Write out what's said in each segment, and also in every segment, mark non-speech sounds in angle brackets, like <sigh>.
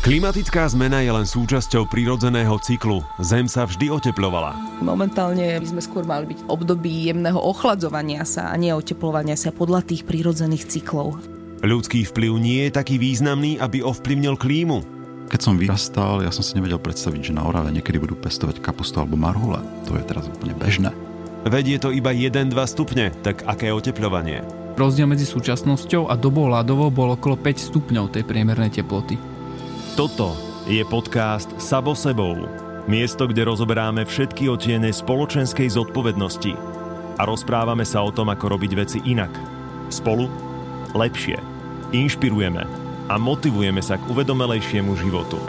Klimatická zmena je len súčasťou prírodzeného cyklu. Zem sa vždy oteplovala. Momentálne by sme skôr mali byť období jemného ochladzovania sa a nie oteplovania sa podľa tých prírodzených cyklov. Ľudský vplyv nie je taký významný, aby ovplyvnil klímu. Keď som vyrastal, ja som si nevedel predstaviť, že na Orave niekedy budú pestovať kapustu alebo marhule. To je teraz úplne bežné. Veď je to iba 1-2 stupne, tak aké oteplovanie? Rozdiel medzi súčasnosťou a dobou ľadovou bol okolo 5 stupňov tej priemernej teploty. Toto je podcast Sabo sebou. Miesto, kde rozoberáme všetky otiene spoločenskej zodpovednosti a rozprávame sa o tom, ako robiť veci inak. Spolu lepšie. Inšpirujeme a motivujeme sa k uvedomelejšiemu životu.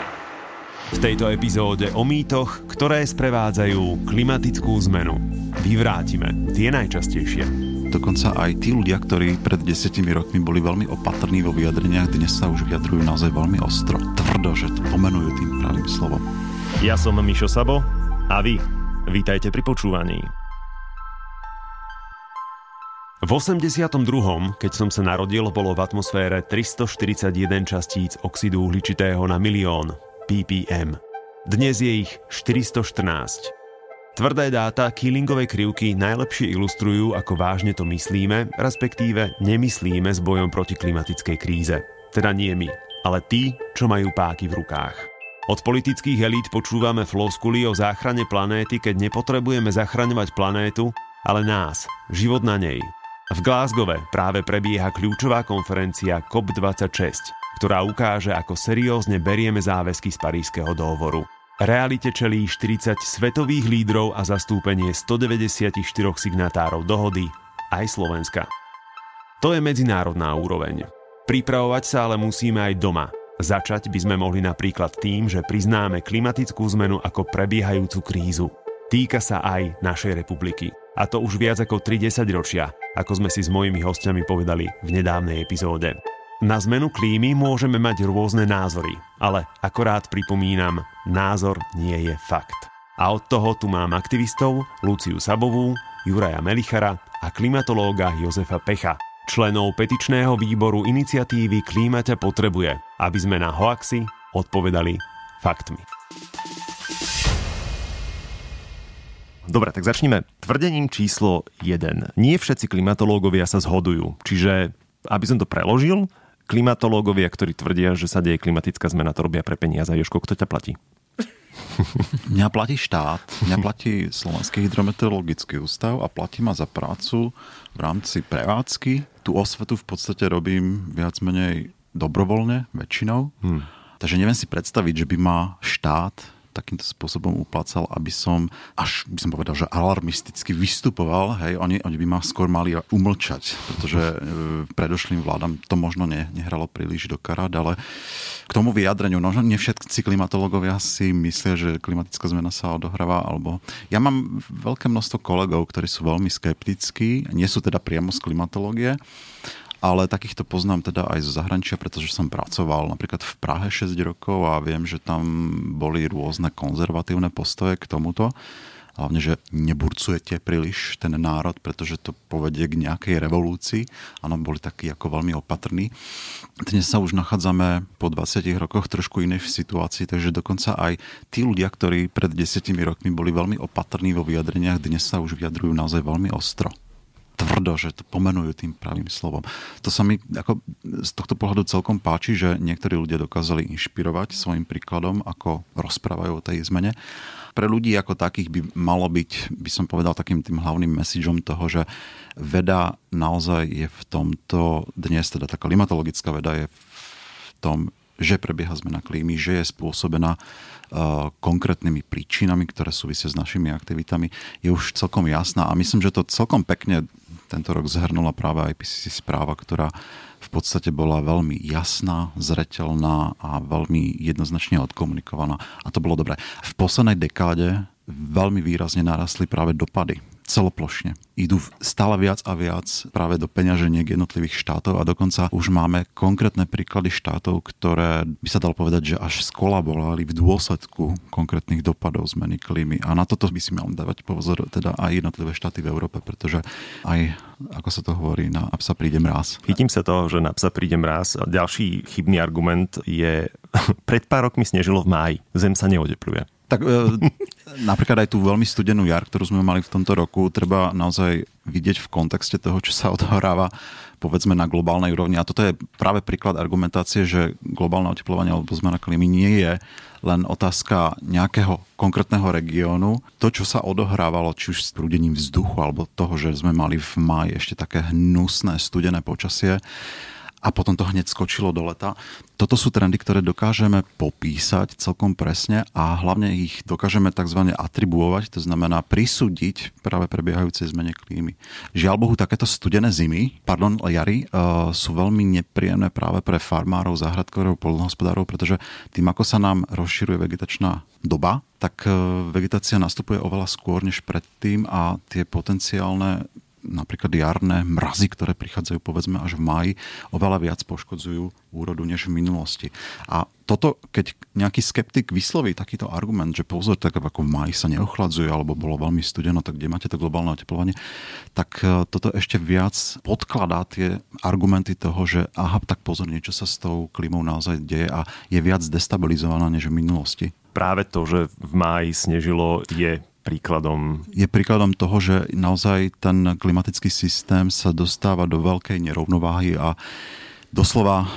V tejto epizóde o mýtoch, ktoré sprevádzajú klimatickú zmenu. Vyvrátime tie najčastejšie. Dokonca aj tí ľudia, ktorí pred desiatimi rokmi boli veľmi opatrní vo vyjadreniach, dnes sa už vyjadrujú naozaj veľmi ostro. Tvrdo, že to pomenujú tým pravým slovom. Ja som Mišo Sabo a vy vítajte pri počúvaní. V 82., keď som sa narodil, bolo v atmosfére 341 častíc oxidu uhličitého na milión, ppm. Dnes je ich 414. Tvrdé dáta Keelingovej krivky najlepšie ilustrujú, ako vážne to myslíme, respektíve nemyslíme s bojom proti klimatickej kríze. Teda nie my, ale tí, čo majú páky v rukách. Od politických elít počúvame floskuly o záchrane planéty, keď nepotrebujeme zachraňovať planétu, ale nás, život na nej. V Glasgowe práve prebieha kľúčová konferencia COP26, ktorá ukáže, ako seriózne berieme záväzky z Parískeho dohovoru. Realite čelí 40 svetových lídrov a zastúpenie 194 signatárov dohody, aj Slovenska. To je medzinárodná úroveň. Pripravovať sa ale musíme aj doma. Začať by sme mohli napríklad tým, že priznáme klimatickú zmenu ako prebiehajúcu krízu. Týka sa aj našej republiky. A to už viac ako 30 ročia, ako sme si s mojimi hostiami povedali v nedávnej epizóde. Na zmenu klímy môžeme mať rôzne názory, ale akorát pripomínam, názor nie je fakt. A od toho tu mám aktivistov Luciu Sabovú, Juraja Melichara a klimatológa Jozefa Pecha, členov petičného výboru iniciatívy Klímate potrebuje, aby sme na hoaxy odpovedali faktmi. Dobre, tak začneme tvrdením číslo 1. Nie všetci klimatológovia sa zhodujú, čiže aby som to preložil, klimatológovia, ktorí tvrdia, že sa deje klimatická zmena, to robia pre peniaze. Joško, kto ťa platí? <laughs> Mňa platí štát, mňa platí Slovenský hydrometeorologický ústav a platí ma za prácu v rámci prevádzky. Tú osvetu v podstate robím viac menej dobrovoľne, väčšinou. Hmm. Takže neviem si predstaviť, že by ma štát takýmto spôsobom uplácal, aby som až by som povedal, že alarmisticky vystupoval. Hej, oni, oni by ma skôr mali umlčať, pretože e, predošlým vládam to možno ne, nehralo príliš do karát, ale k tomu vyjadreniu, no nie všetci klimatológovia si myslia, že klimatická zmena sa odohráva, alebo ja mám veľké množstvo kolegov, ktorí sú veľmi skeptickí, nie sú teda priamo z klimatológie, ale takýchto poznám teda aj zo zahraničia, pretože som pracoval napríklad v Prahe 6 rokov a viem, že tam boli rôzne konzervatívne postoje k tomuto. Hlavne, že neburcujete príliš ten národ, pretože to povedie k nejakej revolúcii. Áno, boli takí ako veľmi opatrní. Dnes sa už nachádzame po 20 rokoch trošku inej situácii, takže dokonca aj tí ľudia, ktorí pred 10 rokmi boli veľmi opatrní vo vyjadreniach, dnes sa už vyjadrujú naozaj veľmi ostro tvrdo, že to pomenujú tým pravým slovom. To sa mi ako z tohto pohľadu celkom páči, že niektorí ľudia dokázali inšpirovať svojim príkladom, ako rozprávajú o tej zmene. Pre ľudí ako takých by malo byť, by som povedal, takým tým hlavným messageom toho, že veda naozaj je v tomto dnes, teda tá klimatologická veda je v tom, že prebieha zmena klímy, že je spôsobená konkrétnymi príčinami, ktoré súvisia s našimi aktivitami, je už celkom jasná. A myslím, že to celkom pekne tento rok zhrnula práve IPCC správa, ktorá v podstate bola veľmi jasná, zretelná a veľmi jednoznačne odkomunikovaná. A to bolo dobré. V poslednej dekáde veľmi výrazne narastli práve dopady celoplošne. Idú stále viac a viac práve do peňaženiek jednotlivých štátov a dokonca už máme konkrétne príklady štátov, ktoré by sa dalo povedať, že až skolaborovali v dôsledku konkrétnych dopadov zmeny klímy. A na toto by si mal dávať pozor teda aj jednotlivé štáty v Európe, pretože aj, ako sa to hovorí, na psa príde mráz. Chytím sa toho, že na psa príde mráz. Ďalší chybný argument je <laughs> Pred pár rokmi snežilo v máji. Zem sa neotepluje. Tak e, napríklad aj tú veľmi studenú jar, ktorú sme mali v tomto roku, treba naozaj vidieť v kontexte toho, čo sa <laughs> odohráva povedzme na globálnej úrovni. A toto je práve príklad argumentácie, že globálne oteplovanie alebo zmena klímy nie je len otázka nejakého konkrétneho regiónu. To, čo sa odohrávalo, či už s prúdením vzduchu, alebo toho, že sme mali v máji ešte také hnusné, studené počasie, a potom to hneď skočilo do leta. Toto sú trendy, ktoré dokážeme popísať celkom presne a hlavne ich dokážeme tzv. atribuovať, to znamená prisúdiť práve prebiehajúcej zmene klímy. Žiaľ Bohu, takéto studené zimy, pardon, jary, uh, sú veľmi nepríjemné práve pre farmárov, záhradkárov, polnohospodárov, pretože tým, ako sa nám rozširuje vegetačná doba, tak uh, vegetácia nastupuje oveľa skôr než predtým a tie potenciálne napríklad jarné mrazy, ktoré prichádzajú povedzme až v máji, oveľa viac poškodzujú úrodu než v minulosti. A toto, keď nejaký skeptik vysloví takýto argument, že pozor, tak ako v máji sa neochladzuje alebo bolo veľmi studeno, tak kde máte to globálne oteplovanie, tak e, toto ešte viac podkladá tie argumenty toho, že aha, tak pozor, niečo sa s tou klímou naozaj deje a je viac destabilizovaná než v minulosti. Práve to, že v máji snežilo, je príkladom? Je príkladom toho, že naozaj ten klimatický systém sa dostáva do veľkej nerovnováhy a doslova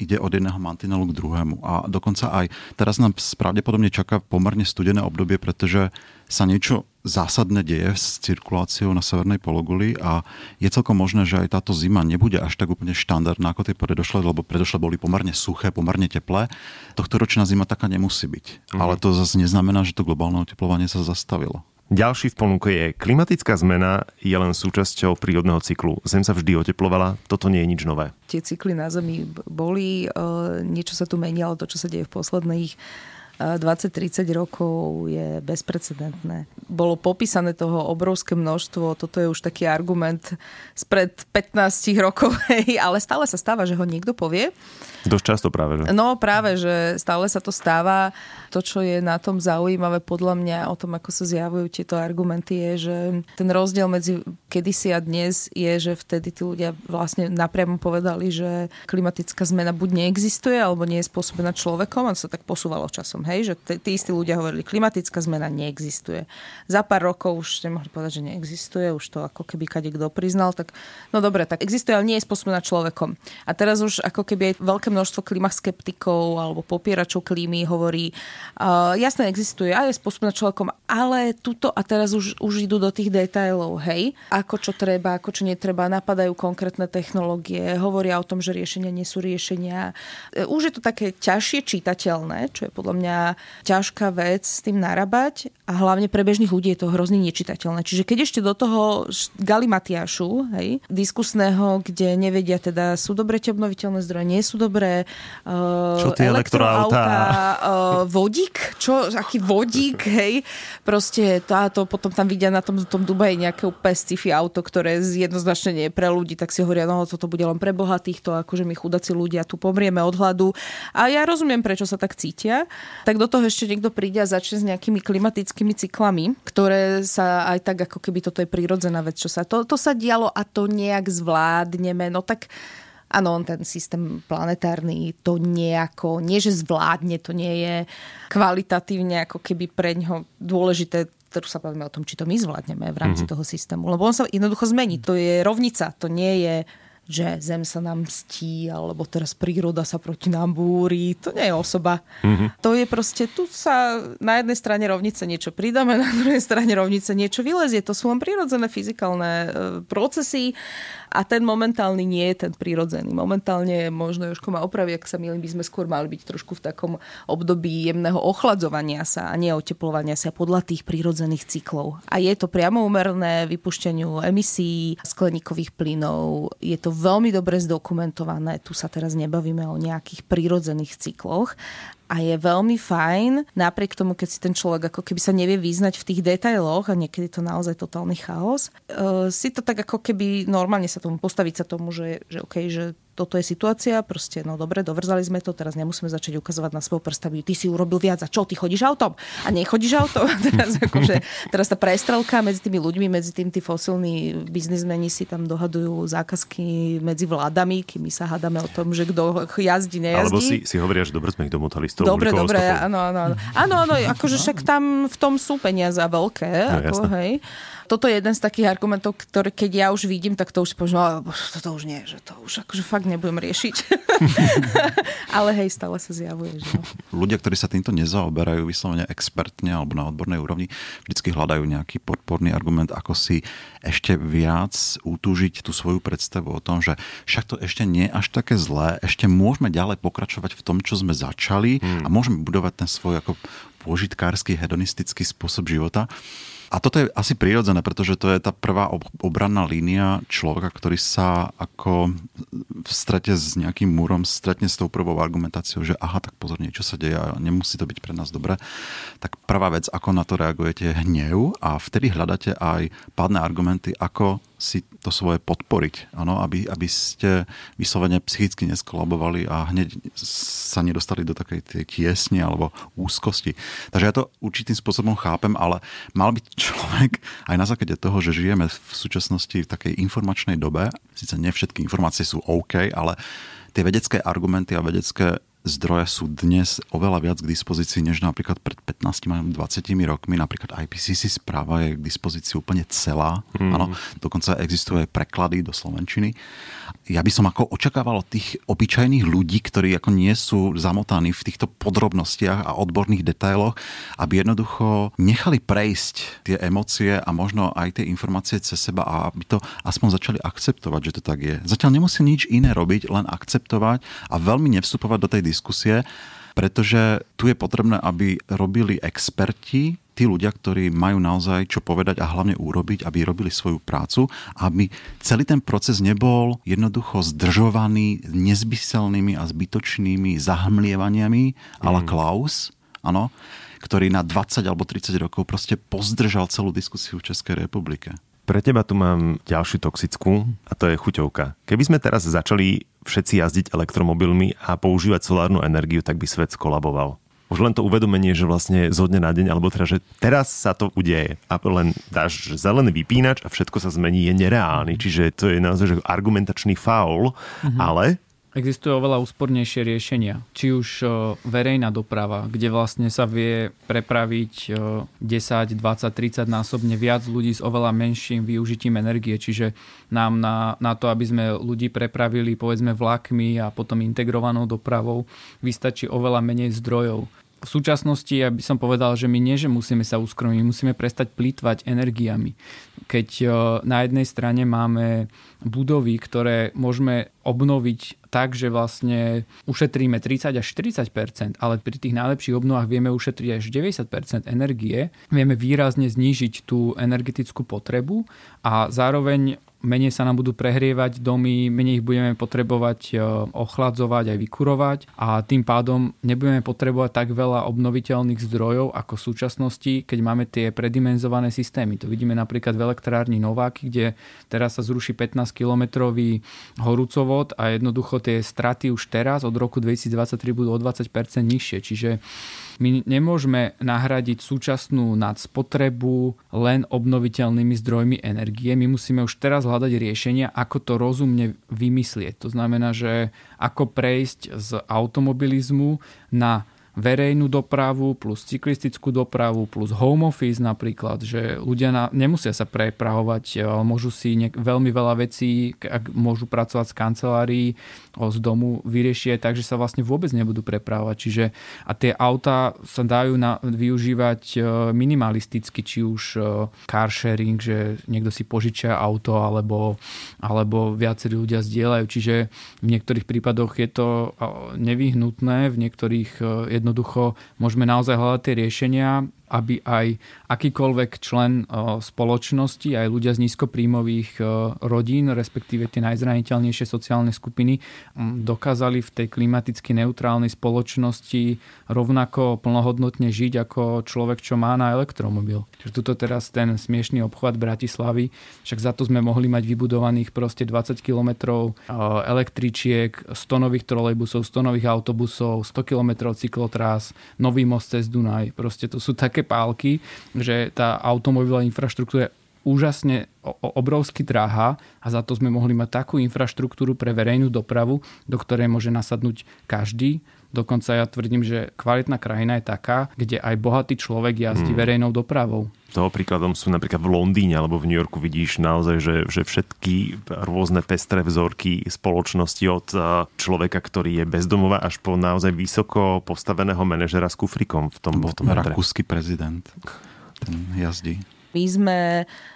ide od jedného mantinelu k druhému. A dokonca aj teraz nám pravdepodobne čaká pomerne studené obdobie, pretože sa niečo zásadné deje s cirkuláciou na severnej pologuli a je celkom možné, že aj táto zima nebude až tak úplne štandardná ako tie predošlé, lebo predošlé boli pomerne suché, pomerne teplé. Tohto ročná zima taká nemusí byť. Mm. Ale to zase neznamená, že to globálne oteplovanie sa zastavilo. Ďalší v ponuke je klimatická zmena je len súčasťou prírodného cyklu. Zem sa vždy oteplovala, toto nie je nič nové. Tie cykly na Zemi boli, e, niečo sa tu menialo, to, čo sa deje v posledných 20-30 rokov je bezprecedentné. Bolo popísané toho obrovské množstvo, toto je už taký argument spred 15 rokov, <laughs> ale stále sa stáva, že ho niekto povie. Dosť často práve, že? No práve, že stále sa to stáva. To, čo je na tom zaujímavé podľa mňa o tom, ako sa zjavujú tieto argumenty, je, že ten rozdiel medzi kedysi a dnes je, že vtedy tí ľudia vlastne napriamo povedali, že klimatická zmena buď neexistuje, alebo nie je spôsobená človekom, a sa tak posúvalo časom hej, že tí istí ľudia hovorili, klimatická zmena neexistuje. Za pár rokov už ste mohli povedať, že neexistuje, už to ako keby kade kto priznal, tak no dobre, tak existuje, ale nie je spôsobená človekom. A teraz už ako keby aj veľké množstvo klimaskeptikov alebo popieračov klímy hovorí, uh, jasné, existuje a je spôsobená človekom, ale tuto a teraz už, už idú do tých detailov, hej, ako čo treba, ako čo netreba, napadajú konkrétne technológie, hovoria o tom, že riešenia nie sú riešenia. E, už je to také ťažšie čitateľné, čo je podľa mňa ťažká vec s tým narabať a hlavne pre bežných ľudí je to hrozne nečitateľné. Čiže keď ešte do toho galimatiašu, hej, diskusného, kde nevedia teda, sú dobré tie obnoviteľné zdroje, nie sú dobré, uh, čo tie elektroauta, uh, vodík, čo, aký vodík, hej, proste táto, potom tam vidia na tom, tom Dubaji nejaké úplne sci-fi auto, ktoré jednoznačne nie je pre ľudí, tak si hovoria, no toto bude len pre bohatých, to akože my chudáci ľudia tu pomrieme od hladu. A ja rozumiem, prečo sa tak cítia tak do toho ešte niekto príde a začne s nejakými klimatickými cyklami, ktoré sa aj tak ako keby toto je prírodzená vec, čo sa to, to sa dialo a to nejak zvládneme. No tak Áno, ten systém planetárny to nejako, nie že zvládne, to nie je kvalitatívne ako keby pre ňo dôležité tu sa bavíme o tom, či to my zvládneme v rámci mm-hmm. toho systému. Lebo on sa jednoducho zmení. To je rovnica, to nie je že zem sa nám mstí, alebo teraz príroda sa proti nám búri. To nie je osoba. Mm-hmm. To je proste, tu sa na jednej strane rovnice niečo pridáme, <laughs> na druhej strane rovnice niečo vylezie. To sú len prírodzené fyzikálne e, procesy a ten momentálny nie je ten prírodzený. Momentálne, možno Jožko ma opraví, ak sa milím, by sme skôr mali byť trošku v takom období jemného ochladzovania sa a neoteplovania sa podľa tých prírodzených cyklov. A je to priamo umerné vypušťaniu emisí skleníkových plynov. Je to veľmi dobre zdokumentované. Tu sa teraz nebavíme o nejakých prírodzených cykloch a je veľmi fajn, napriek tomu, keď si ten človek ako keby sa nevie význať v tých detailoch a niekedy to naozaj totálny chaos, uh, si to tak ako keby normálne sa tomu postaviť sa tomu, že, že OK, že toto je situácia, proste, no dobre, dovrzali sme to, teraz nemusíme začať ukazovať na svoj prst, ty si urobil viac a čo, ty chodíš autom a nechodíš autom. <laughs> teraz, akože, teraz tá prestrelka medzi tými ľuďmi, medzi tým tí fosilní biznismeni si tam dohadujú zákazky medzi vládami, kým my sa hádame o tom, že kto jazdí, nejazdí. Alebo si, si hovoria, že dobre sme ich domotali s tou Dobre, dobre, áno, áno. Áno, áno, akože však tam v tom sú peniaze veľké. No, ako, hej toto je jeden z takých argumentov, ktoré keď ja už vidím, tak to už spôsobím, no, toto už nie, že to už akože fakt nebudem riešiť. <laughs> Ale hej, stále sa zjavuje. Že... Ľudia, ktorí sa týmto nezaoberajú vyslovene expertne alebo na odbornej úrovni, vždycky hľadajú nejaký podporný argument, ako si ešte viac utúžiť tú svoju predstavu o tom, že však to ešte nie je až také zlé, ešte môžeme ďalej pokračovať v tom, čo sme začali hmm. a môžeme budovať ten svoj ako pôžitkársky, hedonistický spôsob života. A toto je asi prirodzené, pretože to je tá prvá obranná línia človeka, ktorý sa ako v strete s nejakým múrom stretne s tou prvou argumentáciou, že aha, tak pozor, niečo sa deje a nemusí to byť pre nás dobré. Tak prvá vec, ako na to reagujete, je hnev a vtedy hľadáte aj pádne argumenty, ako si to svoje podporiť, ano, aby, aby ste vyslovene psychicky neskolabovali a hneď sa nedostali do takej tej tiesne alebo úzkosti. Takže ja to určitým spôsobom chápem, ale mal byť človek aj na základe toho, že žijeme v súčasnosti v takej informačnej dobe, síce nie všetky informácie sú OK, ale tie vedecké argumenty a vedecké zdroje sú dnes oveľa viac k dispozícii, než napríklad pred 15-20 rokmi. Napríklad IPCC správa je k dispozícii úplne celá. Mm. Áno, dokonca existujú aj preklady do Slovenčiny. Ja by som ako očakával od tých obyčajných ľudí, ktorí ako nie sú zamotaní v týchto podrobnostiach a odborných detailoch, aby jednoducho nechali prejsť tie emócie a možno aj tie informácie cez seba a aby to aspoň začali akceptovať, že to tak je. Zatiaľ nemusí nič iné robiť, len akceptovať a veľmi nevstupovať do tej diskusie, pretože tu je potrebné, aby robili experti, tí ľudia, ktorí majú naozaj čo povedať a hlavne urobiť, aby robili svoju prácu, aby celý ten proces nebol jednoducho zdržovaný nezbyselnými a zbytočnými zahmlievaniami mm. la Klaus, ano, ktorý na 20 alebo 30 rokov proste pozdržal celú diskusiu v Českej republike. Pre teba tu mám ďalšiu toxickú a to je chuťovka. Keby sme teraz začali všetci jazdiť elektromobilmi a používať solárnu energiu, tak by svet skolaboval. Už len to uvedomenie, že vlastne zo dňa na deň, alebo teda, že teraz sa to udeje a len dáš zelený vypínač a všetko sa zmení, je nereálny. Čiže to je naozaj že argumentačný faul, mm-hmm. ale Existujú oveľa úspornejšie riešenia. Či už verejná doprava, kde vlastne sa vie prepraviť 10, 20, 30 násobne viac ľudí s oveľa menším využitím energie. Čiže nám na, na to, aby sme ľudí prepravili povedzme vlakmi a potom integrovanou dopravou, vystačí oveľa menej zdrojov v súčasnosti ja by som povedal, že my nie, že musíme sa uskromiť, musíme prestať plýtvať energiami. Keď na jednej strane máme budovy, ktoré môžeme obnoviť tak, že vlastne ušetríme 30 až 40% ale pri tých najlepších obnovách vieme ušetriť až 90% energie, vieme výrazne znížiť tú energetickú potrebu a zároveň menej sa nám budú prehrievať domy, menej ich budeme potrebovať e, ochladzovať aj vykurovať a tým pádom nebudeme potrebovať tak veľa obnoviteľných zdrojov ako v súčasnosti, keď máme tie predimenzované systémy. To vidíme napríklad v elektrárni Nováky, kde teraz sa zruší 15-kilometrový horúcovod a jednoducho tie straty už teraz od roku 2023 budú o 20% nižšie. Čiže my nemôžeme nahradiť súčasnú nadspotrebu len obnoviteľnými zdrojmi energie. My musíme už teraz hľadať riešenia, ako to rozumne vymyslieť. To znamená, že ako prejsť z automobilizmu na verejnú dopravu plus cyklistickú dopravu plus home office napríklad, že ľudia na, nemusia sa preprahovať, ale môžu si nek- veľmi veľa vecí, ak môžu pracovať z kancelárií, z domu vyriešiť tak, že sa vlastne vôbec nebudú prepravovať. Čiže a tie auta sa dajú na, využívať e, minimalisticky, či už e, car sharing, že niekto si požičia auto alebo, alebo viacerí ľudia zdieľajú. Čiže v niektorých prípadoch je to nevyhnutné, v niektorých je jednoducho môžeme naozaj hľadať tie riešenia aby aj akýkoľvek člen spoločnosti, aj ľudia z nízkopríjmových rodín, respektíve tie najzraniteľnejšie sociálne skupiny, dokázali v tej klimaticky neutrálnej spoločnosti rovnako plnohodnotne žiť ako človek, čo má na elektromobil. Čiže tuto teraz ten smiešný obchvat Bratislavy, však za to sme mohli mať vybudovaných proste 20 kilometrov električiek, 100 nových trolejbusov, 100 nových autobusov, 100 kilometrov cyklotrás, nový most cez Dunaj. Proste to sú také pálky, že tá automobilová infraštruktúra je úžasne obrovský dráha a za to sme mohli mať takú infraštruktúru pre verejnú dopravu, do ktorej môže nasadnúť každý. Dokonca ja tvrdím, že kvalitná krajina je taká, kde aj bohatý človek jazdí hmm. verejnou dopravou. Toho príkladom sú napríklad v Londýne alebo v New Yorku vidíš naozaj, že, že všetky rôzne pestré vzorky spoločnosti od človeka, ktorý je bezdomová až po naozaj vysoko postaveného manažera s kufrikom v tom, v tom Rakúsky prezident ten jazdí. My sme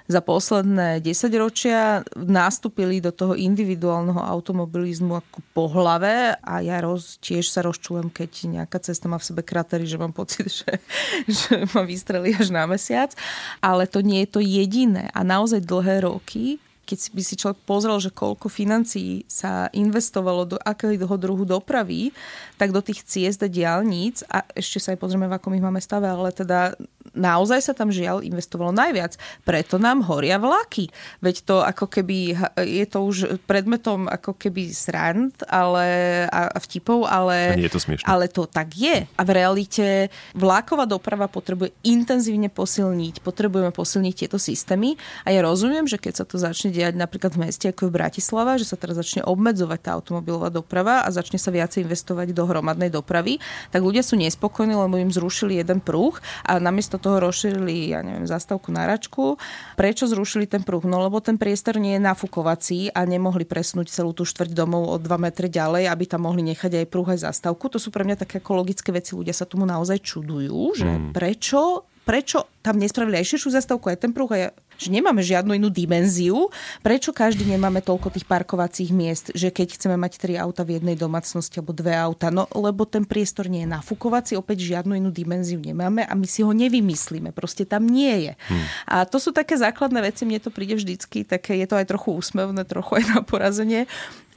za posledné 10 ročia nastúpili do toho individuálneho automobilizmu ako po hlave a ja roz, tiež sa rozčujem, keď nejaká cesta má v sebe kratery, že mám pocit, <laughs> že, že ma vystrelí až na mesiac. Ale to nie je to jediné. A naozaj dlhé roky keď by si človek pozrel, že koľko financií sa investovalo do akého druhu dopravy, tak do tých ciest a diálnic, a ešte sa aj pozrieme, v akom ich máme stave, ale teda naozaj sa tam žiaľ investovalo najviac. Preto nám horia vlaky. Veď to ako keby, je to už predmetom ako keby srand ale, a, vtipov, ale, a nie je to smiešné. ale to tak je. A v realite vláková doprava potrebuje intenzívne posilniť, potrebujeme posilniť tieto systémy a ja rozumiem, že keď sa to začne diať napríklad v meste ako je Bratislava, že sa teraz začne obmedzovať tá automobilová doprava a začne sa viacej investovať do hromadnej dopravy, tak ľudia sú nespokojní, lebo im zrušili jeden prúh a namiesto toho rozšírili, ja neviem, zastavku na račku. Prečo zrušili ten pruh? No lebo ten priestor nie je nafukovací a nemohli presnúť celú tú štvrť domov o 2 metre ďalej, aby tam mohli nechať aj pruh aj zastavku. To sú pre mňa také ekologické veci. Ľudia sa tomu naozaj čudujú, že mm. prečo prečo tam nespravili aj širšiu zastavku, aj ten pruh, aj že nemáme žiadnu inú dimenziu. Prečo každý nemáme toľko tých parkovacích miest, že keď chceme mať tri auta v jednej domácnosti alebo dve auta, no lebo ten priestor nie je nafúkovací, opäť žiadnu inú dimenziu nemáme a my si ho nevymyslíme, proste tam nie je. Hmm. A to sú také základné veci, mne to príde vždycky, také je to aj trochu úsmevné, trochu aj na porazenie,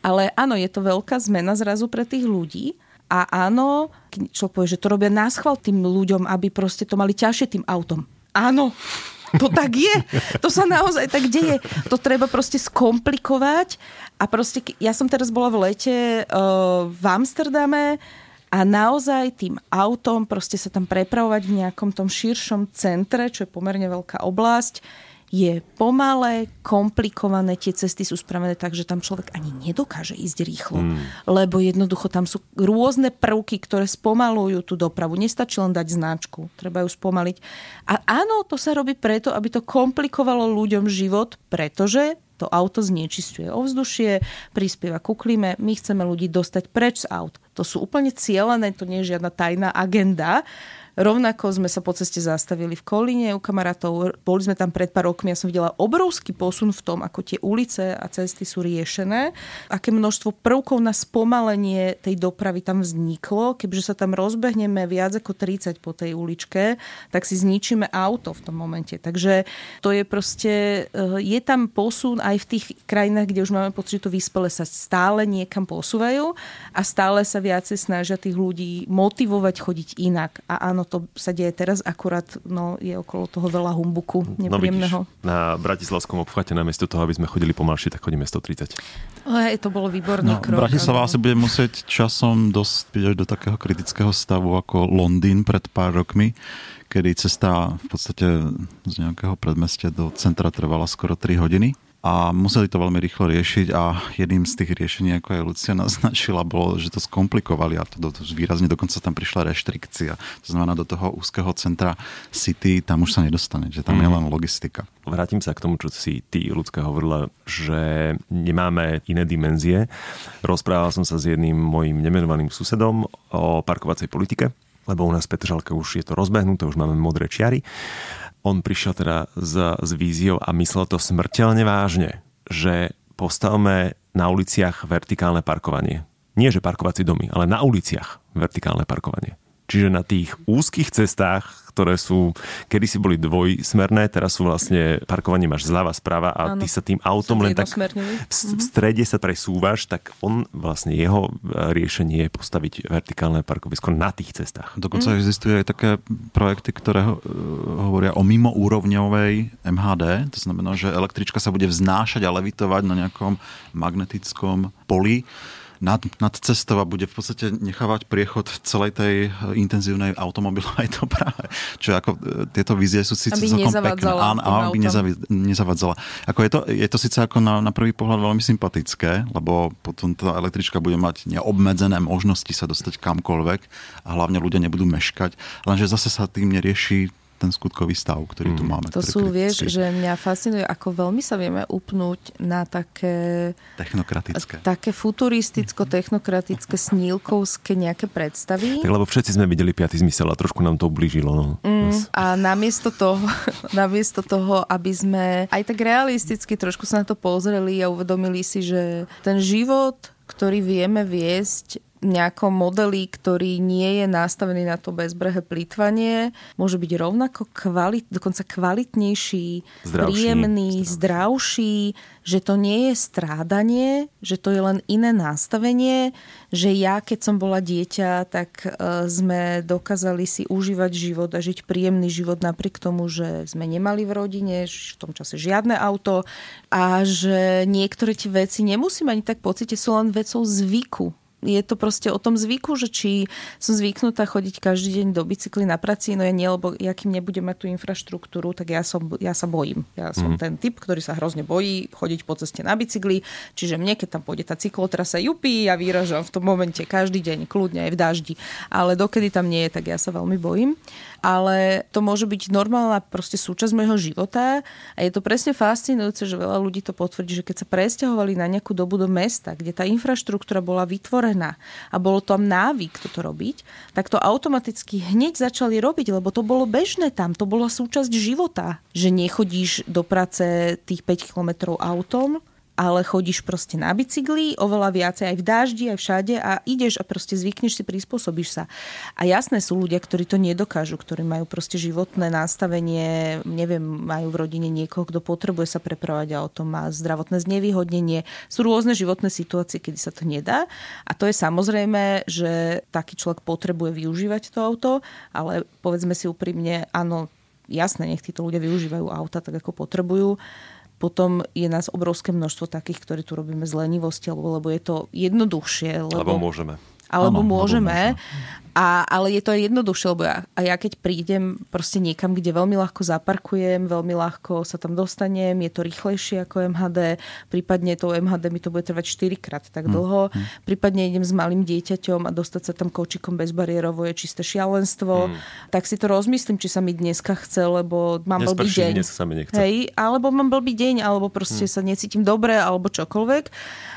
ale áno, je to veľká zmena zrazu pre tých ľudí, a áno, čo povie, že to robia náschval tým ľuďom, aby proste to mali ťažšie tým autom. Áno, to tak je. To sa naozaj tak deje. To treba proste skomplikovať. A proste, ja som teraz bola v lete uh, v Amsterdame a naozaj tým autom proste sa tam prepravovať v nejakom tom širšom centre, čo je pomerne veľká oblasť, je pomalé, komplikované, tie cesty sú spravené tak, že tam človek ani nedokáže ísť rýchlo, mm. lebo jednoducho tam sú rôzne prvky, ktoré spomalujú tú dopravu. Nestačí len dať značku, treba ju spomaliť. A áno, to sa robí preto, aby to komplikovalo ľuďom život, pretože to auto znečistuje ovzdušie, prispieva ku klíme, my chceme ľudí dostať preč z aut. To sú úplne cieľené, to nie je žiadna tajná agenda, Rovnako sme sa po ceste zastavili v Kolíne u kamarátov. Boli sme tam pred pár rokmi. Ja som videla obrovský posun v tom, ako tie ulice a cesty sú riešené. Aké množstvo prvkov na spomalenie tej dopravy tam vzniklo. Keďže sa tam rozbehneme viac ako 30 po tej uličke, tak si zničíme auto v tom momente. Takže to je proste, eh, je tam posun aj v tých krajinách, kde už máme pocit, že to vyspele sa stále niekam posúvajú a stále sa viacej snažia tých ľudí motivovať chodiť inak. A áno, to sa deje teraz, akurát no, je okolo toho veľa humbuku no, nepríjemného. No, vidíš, na Bratislavskom obchvate namiesto toho, aby sme chodili pomalšie, tak chodíme 130. Hej, to bolo výborný no, krok. Bratislava asi bude musieť časom dospieť až do takého kritického stavu ako Londýn pred pár rokmi, kedy cesta v podstate z nejakého predmestia do centra trvala skoro 3 hodiny a museli to veľmi rýchlo riešiť a jedným z tých riešení, ako aj Lucia naznačila, bolo, že to skomplikovali a to, to výrazne dokonca tam prišla reštrikcia. To znamená, do toho úzkeho centra City tam už sa nedostane, že tam mm. je len logistika. Vrátim sa k tomu, čo si ty, ľudská, hovorila, že nemáme iné dimenzie. Rozprával som sa s jedným mojim nemenovaným susedom o parkovacej politike, lebo u nás v Petržalke už je to rozbehnuté, už máme modré čiary on prišiel teda s, s víziou a myslel to smrteľne vážne, že postavme na uliciach vertikálne parkovanie. Nie, že parkovacie domy, ale na uliciach vertikálne parkovanie. Čiže na tých úzkých cestách, ktoré sú, kedysi boli dvojsmerné, teraz sú vlastne, parkovanie máš zľava, správa a ano. ty sa tým autom len tak v, v strede sa presúvaš, tak on vlastne jeho riešenie je postaviť vertikálne parkovisko na tých cestách. Dokonca mm. existuje aj také projekty, ktoré hovoria o mimoúrovňovej MHD, to znamená, že električka sa bude vznášať a levitovať na nejakom magnetickom poli nad, nad cestou a bude v podstate nechávať priechod celej tej eh, intenzívnej automobilovej <laughs> doprave. Čo ako eh, tieto vízie sú síce celkom pekné. Áno, aby nezavadzala. Ako je, to, je to síce ako na, na prvý pohľad veľmi sympatické, lebo potom tá električka bude mať neobmedzené možnosti sa dostať kamkoľvek a hlavne ľudia nebudú meškať, lenže zase sa tým nerieši ten skutkový stav, ktorý tu mm. máme. To sú, vieš, že mňa fascinuje, ako veľmi sa vieme upnúť na také... Technokratické. Také futuristicko-technokratické, <laughs> snílkovské nejaké predstavy. Tak lebo všetci sme videli piatý zmysel a trošku nám to ublížilo. No. Mm, a namiesto toho, <laughs> namiesto toho, aby sme aj tak realisticky trošku sa na to pozreli a uvedomili si, že ten život ktorý vieme viesť nejakom modeli, ktorý nie je nastavený na to bezbrehé plýtvanie, môže byť rovnako kvalit, dokonca kvalitnejší, zdravší, príjemný, zdravší. zdravší, že to nie je strádanie, že to je len iné nastavenie, že ja, keď som bola dieťa, tak e, sme dokázali si užívať život a žiť príjemný život napriek tomu, že sme nemali v rodine v tom čase žiadne auto a že niektoré tie veci nemusím ani tak pocite, sú len vecou zvyku je to proste o tom zvyku, že či som zvyknutá chodiť každý deň do bicykly na praci, no ja nie, lebo ja kým nebudem mať tú infraštruktúru, tak ja, som, ja sa bojím. Ja som mm. ten typ, ktorý sa hrozne bojí chodiť po ceste na bicykli, čiže mne, keď tam pôjde tá cyklotrasa, jupí, ja vyražam v tom momente každý deň, kľudne aj v daždi. Ale dokedy tam nie je, tak ja sa veľmi bojím ale to môže byť normálna proste súčasť môjho života a je to presne fascinujúce, že veľa ľudí to potvrdí, že keď sa presťahovali na nejakú dobu do mesta, kde tá infraštruktúra bola vytvorená a bolo tam návyk toto robiť, tak to automaticky hneď začali robiť, lebo to bolo bežné tam, to bola súčasť života, že nechodíš do práce tých 5 kilometrov autom, ale chodíš proste na bicykli, oveľa viacej aj v dáždi, aj všade a ideš a proste zvykneš si, prispôsobíš sa. A jasné sú ľudia, ktorí to nedokážu, ktorí majú proste životné nastavenie, neviem, majú v rodine niekoho, kto potrebuje sa prepravať a o tom má zdravotné znevýhodnenie. Sú rôzne životné situácie, kedy sa to nedá. A to je samozrejme, že taký človek potrebuje využívať to auto, ale povedzme si úprimne, áno, jasné, nech títo ľudia využívajú auta tak, ako potrebujú potom je nás obrovské množstvo takých, ktorí tu robíme z lenivosti, alebo lebo je to jednoduchšie. Lebo, alebo môžeme. Alebo ano, môžeme. Alebo môžeme. A, ale je to jednoduchšie, lebo ja, a ja keď prídem proste niekam, kde veľmi ľahko zaparkujem, veľmi ľahko sa tam dostanem, je to rýchlejšie ako MHD, prípadne to MHD mi to bude trvať 4 krát tak hm, dlho, mm. prípadne idem s malým dieťaťom a dostať sa tam kočikom bezbariérovo je čisté šialenstvo, mm. tak si to rozmyslím, či sa mi dneska chce, lebo mám Nesprší, blbý deň. Dnes sa mi nechce. Hej, alebo mám blbý deň, alebo proste mm. sa necítim dobre, alebo čokoľvek.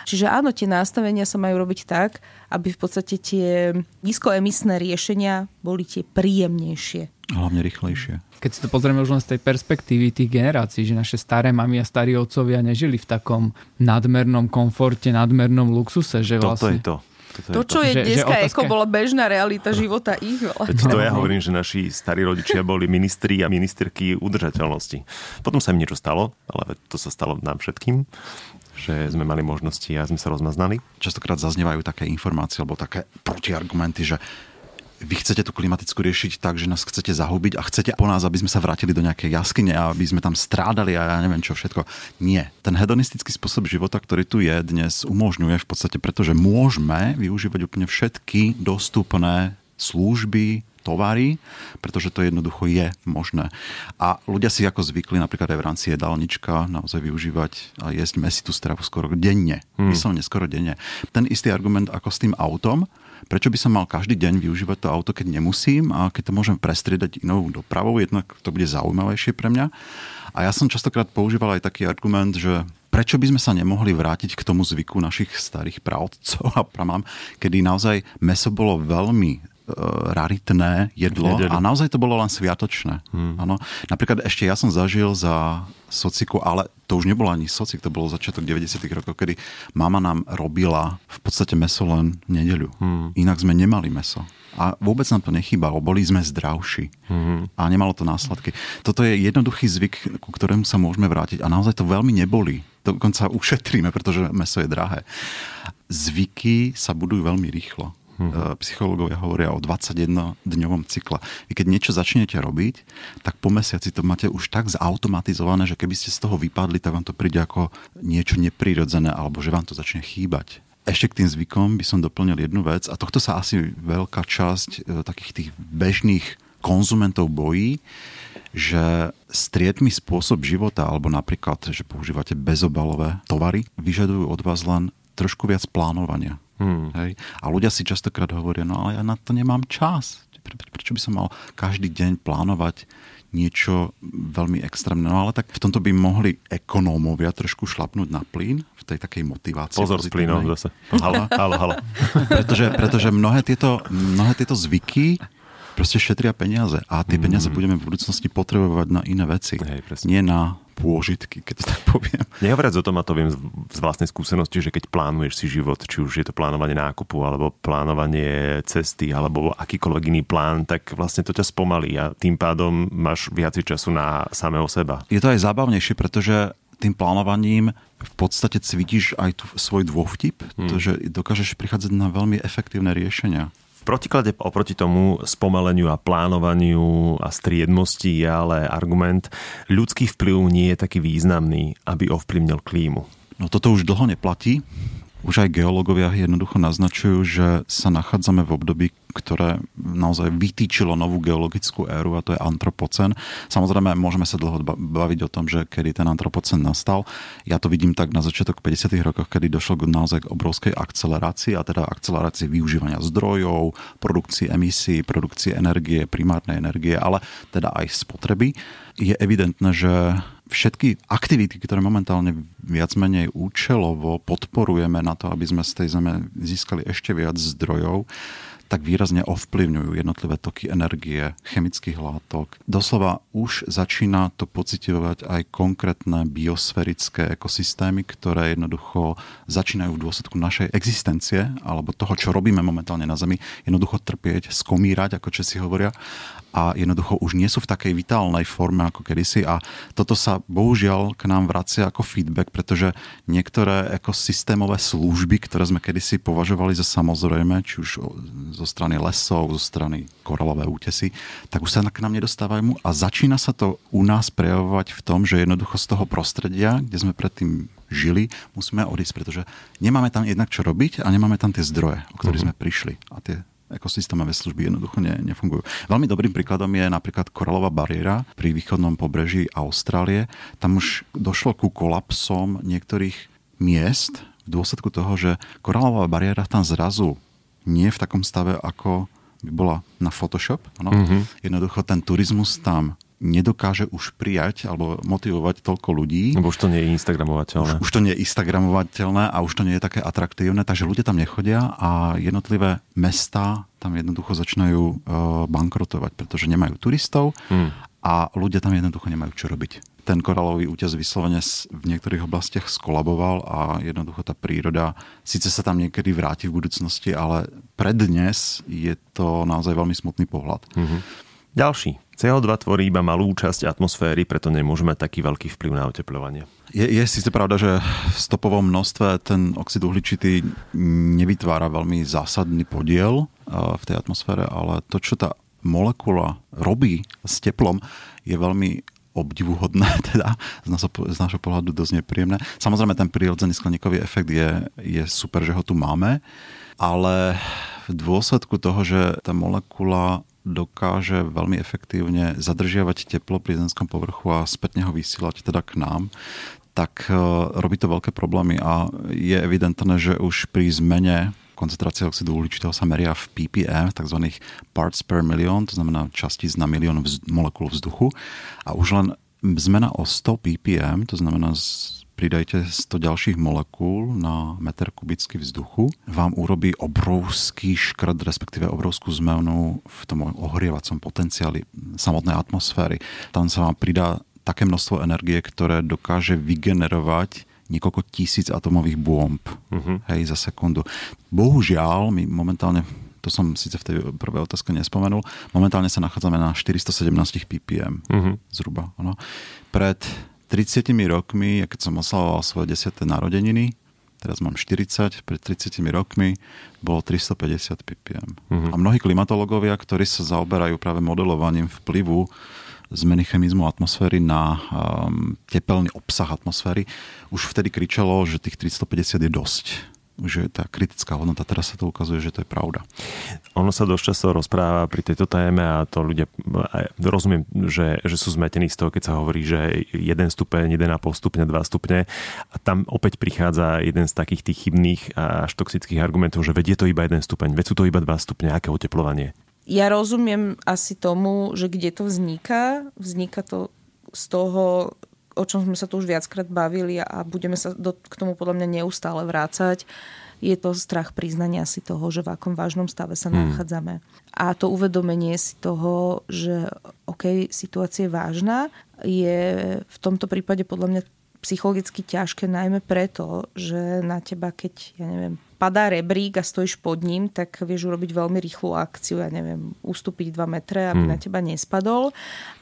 Čiže áno, tie nastavenia sa majú robiť tak, aby v podstate tie nízkoemisné riešenia boli tie príjemnejšie. Hlavne rýchlejšie. Keď si to pozrieme už len z tej perspektívy tých generácií, že naše staré mami a starí otcovia nežili v takom nadmernom komforte, nadmernom luxuse. Že vlastne... Toto je to. Toto to, čo je, to. je dneska že, otázka... bola bežná realita života ich. Veď to ja hovorím, že naši starí rodičia boli ministri a ministerky udržateľnosti. Potom sa im niečo stalo, ale to sa stalo nám všetkým že sme mali možnosti a sme sa rozmaznali. Častokrát zaznievajú také informácie alebo také protiargumenty, že vy chcete tú klimatickú riešiť tak, že nás chcete zahubiť a chcete po nás, aby sme sa vrátili do nejakej jaskyne a aby sme tam strádali a ja neviem čo všetko. Nie. Ten hedonistický spôsob života, ktorý tu je dnes, umožňuje v podstate, pretože môžeme využívať úplne všetky dostupné služby, tovary, pretože to jednoducho je možné. A ľudia si ako zvykli napríklad aj v rámci jedálnička naozaj využívať a jesť mesitú stravu skoro denne. Hmm. Vyslovene skoro denne. Ten istý argument ako s tým autom, prečo by som mal každý deň využívať to auto, keď nemusím a keď to môžem prestriedať inou dopravou, jednak to bude zaujímavejšie pre mňa. A ja som častokrát používal aj taký argument, že prečo by sme sa nemohli vrátiť k tomu zvyku našich starých právcov a pramám, kedy naozaj meso bolo veľmi raritné jedlo a naozaj to bolo len sviatočné. Hmm. Ano. Napríklad ešte ja som zažil za sociku, ale to už nebolo ani socik, to bolo začiatok 90. rokov, kedy mama nám robila v podstate meso len v nedeľu. Hmm. Inak sme nemali meso. A vôbec nám to nechýbalo, boli sme zdravší mm-hmm. a nemalo to následky. Toto je jednoduchý zvyk, ku ktorému sa môžeme vrátiť a naozaj to veľmi neboli. Dokonca ušetríme, pretože meso je drahé. Zvyky sa budujú veľmi rýchlo. Hmm. Psychológovia hovoria o 21-dňovom cykle. Vy keď niečo začnete robiť, tak po mesiaci to máte už tak zautomatizované, že keby ste z toho vypadli, tak vám to príde ako niečo neprirodzené alebo že vám to začne chýbať. Ešte k tým zvykom by som doplnil jednu vec a tohto sa asi veľká časť e, takých tých bežných konzumentov bojí, že striedmy spôsob života, alebo napríklad, že používate bezobalové tovary, vyžadujú od vás len trošku viac plánovania. Hmm. Hej? A ľudia si častokrát hovoria, no ale ja na to nemám čas. Pre, prečo by som mal každý deň plánovať niečo veľmi extrémne. No ale tak v tomto by mohli ekonómovia trošku šlapnúť na plyn v tej takej motivácii. Pozor s plynom zase. Halo, <laughs> halo, halo. pretože, pretože mnohé, tieto, mnohé tieto zvyky proste šetria peniaze a tie peniaze mm. budeme v budúcnosti potrebovať na iné veci. Hej, Nie na pôžitky, keď to tak poviem. Nehovoriac o tom, a to viem z vlastnej skúsenosti, že keď plánuješ si život, či už je to plánovanie nákupu, alebo plánovanie cesty, alebo akýkoľvek iný plán, tak vlastne to ťa spomalí a tým pádom máš viac času na samého seba. Je to aj zábavnejšie, pretože tým plánovaním v podstate cvitíš aj tu svoj dôvtip, hmm. to, že dokážeš prichádzať na veľmi efektívne riešenia. Protiklade oproti tomu spomaleniu a plánovaniu a striedmosti je ale argument, ľudský vplyv nie je taký významný, aby ovplyvnil klímu. No toto už dlho neplatí. Už aj geológovia jednoducho naznačujú, že sa nachádzame v období, ktoré naozaj vytýčilo novú geologickú éru a to je antropocen. Samozrejme, môžeme sa dlho baviť o tom, že kedy ten antropocen nastal. Ja to vidím tak na začiatok 50. rokoch, kedy došlo k naozaj k obrovskej akcelerácii a teda akcelerácii využívania zdrojov, produkcie emisí, produkcie energie, primárnej energie, ale teda aj spotreby. Je evidentné, že všetky aktivity, ktoré momentálne viac menej účelovo podporujeme na to, aby sme z tej zeme získali ešte viac zdrojov, tak výrazne ovplyvňujú jednotlivé toky energie, chemických látok. Doslova už začína to pocitovať aj konkrétne biosférické ekosystémy, ktoré jednoducho začínajú v dôsledku našej existencie alebo toho, čo robíme momentálne na Zemi, jednoducho trpieť, skomírať, ako Česi hovoria a jednoducho už nie sú v takej vitálnej forme ako kedysi a toto sa bohužiaľ k nám vracia ako feedback, pretože niektoré ekosystémové služby, ktoré sme kedysi považovali za samozrejme, či už zo strany lesov, zo strany koralové útesy, tak už sa k nám nedostávajú a začína sa to u nás prejavovať v tom, že jednoducho z toho prostredia, kde sme predtým žili, musíme odísť, pretože nemáme tam jednak čo robiť a nemáme tam tie zdroje, o ktorých uh-huh. sme prišli. A tie ekosystémové služby jednoducho ne, nefungujú. Veľmi dobrým príkladom je napríklad koralová bariéra pri východnom pobreží Austrálie. Tam už došlo ku kolapsom niektorých miest v dôsledku toho, že koralová bariéra tam zrazu nie v takom stave, ako by bola na Photoshop. Ano? Mm-hmm. Jednoducho ten turizmus tam nedokáže už prijať alebo motivovať toľko ľudí. Lebo už to nie je instagramovateľné. Už, už to nie je instagramovateľné a už to nie je také atraktívne, takže ľudia tam nechodia a jednotlivé mesta tam jednoducho začínajú uh, bankrotovať, pretože nemajú turistov hmm. a ľudia tam jednoducho nemajú čo robiť. Ten koralový útes vyslovene v niektorých oblastiach skolaboval a jednoducho tá príroda síce sa tam niekedy vráti v budúcnosti, ale pre dnes je to naozaj veľmi smutný pohľad. Mm-hmm. Ďalší. CO2 tvorí iba malú časť atmosféry, preto nemôžeme taký veľký vplyv na oteplovanie. Je, je síce pravda, že v stopovom množstve ten oxid uhličitý nevytvára veľmi zásadný podiel v tej atmosfére, ale to, čo tá molekula robí s teplom, je veľmi obdivuhodné, <laughs> teda z našho, z našho pohľadu dosť nepríjemné. Samozrejme, ten prírodzený skleníkový efekt je, je super, že ho tu máme, ale v dôsledku toho, že tá molekula dokáže veľmi efektívne zadržiavať teplo pri zemskom povrchu a spätne ho vysielať teda k nám, tak e, robí to veľké problémy a je evidentné, že už pri zmene koncentrácia oxidu uhličitého sa meria v ppm, tzv. parts per million, to znamená častíc na milión vz- molekul vzduchu. A už len zmena o 100 ppm, to znamená pridajte 100 ďalších molekúl na meter kubický vzduchu, vám urobí obrovský škrt, respektíve obrovskú zmenu v tom ohrievacom potenciáli samotnej atmosféry. Tam sa vám pridá také množstvo energie, ktoré dokáže vygenerovať niekoľko tisíc atomových bomb uh-huh. hej, za sekundu. Bohužiaľ, my momentálne to som síce v tej prvej otázke nespomenul, momentálne sa nachádzame na 417 ppm uh-huh. zhruba. Ano. Pred 30 rokmi, keď som oslavoval svoje 10. narodeniny, teraz mám 40, pred 30 rokmi bolo 350 ppm. Uh-huh. A mnohí klimatológovia, ktorí sa zaoberajú práve modelovaním vplyvu zmeny chemizmu atmosféry na um, tepelný obsah atmosféry, už vtedy kričalo, že tých 350 je dosť že tá kritická hodnota, teraz sa to ukazuje, že to je pravda. Ono sa dosť často rozpráva pri tejto téme a to ľudia, rozumiem, že, že sú zmetení z toho, keď sa hovorí, že 1 stupeň, 1,5 stupňa, 2 stupne a tam opäť prichádza jeden z takých tých chybných až toxických argumentov, že vedie to iba 1 stupeň, veď sú to iba 2 stupne, aké oteplovanie? Ja rozumiem asi tomu, že kde to vzniká. Vzniká to z toho, o čom sme sa tu už viackrát bavili a budeme sa do, k tomu podľa mňa neustále vrácať, je to strach priznania si toho, že v akom vážnom stave sa hmm. nachádzame. A to uvedomenie si toho, že OK, situácia je vážna, je v tomto prípade podľa mňa psychologicky ťažké najmä preto, že na teba, keď, ja neviem, padá rebrík a stojíš pod ním, tak vieš urobiť veľmi rýchlu akciu, ja neviem, ustúpiť 2 metre, aby hmm. na teba nespadol.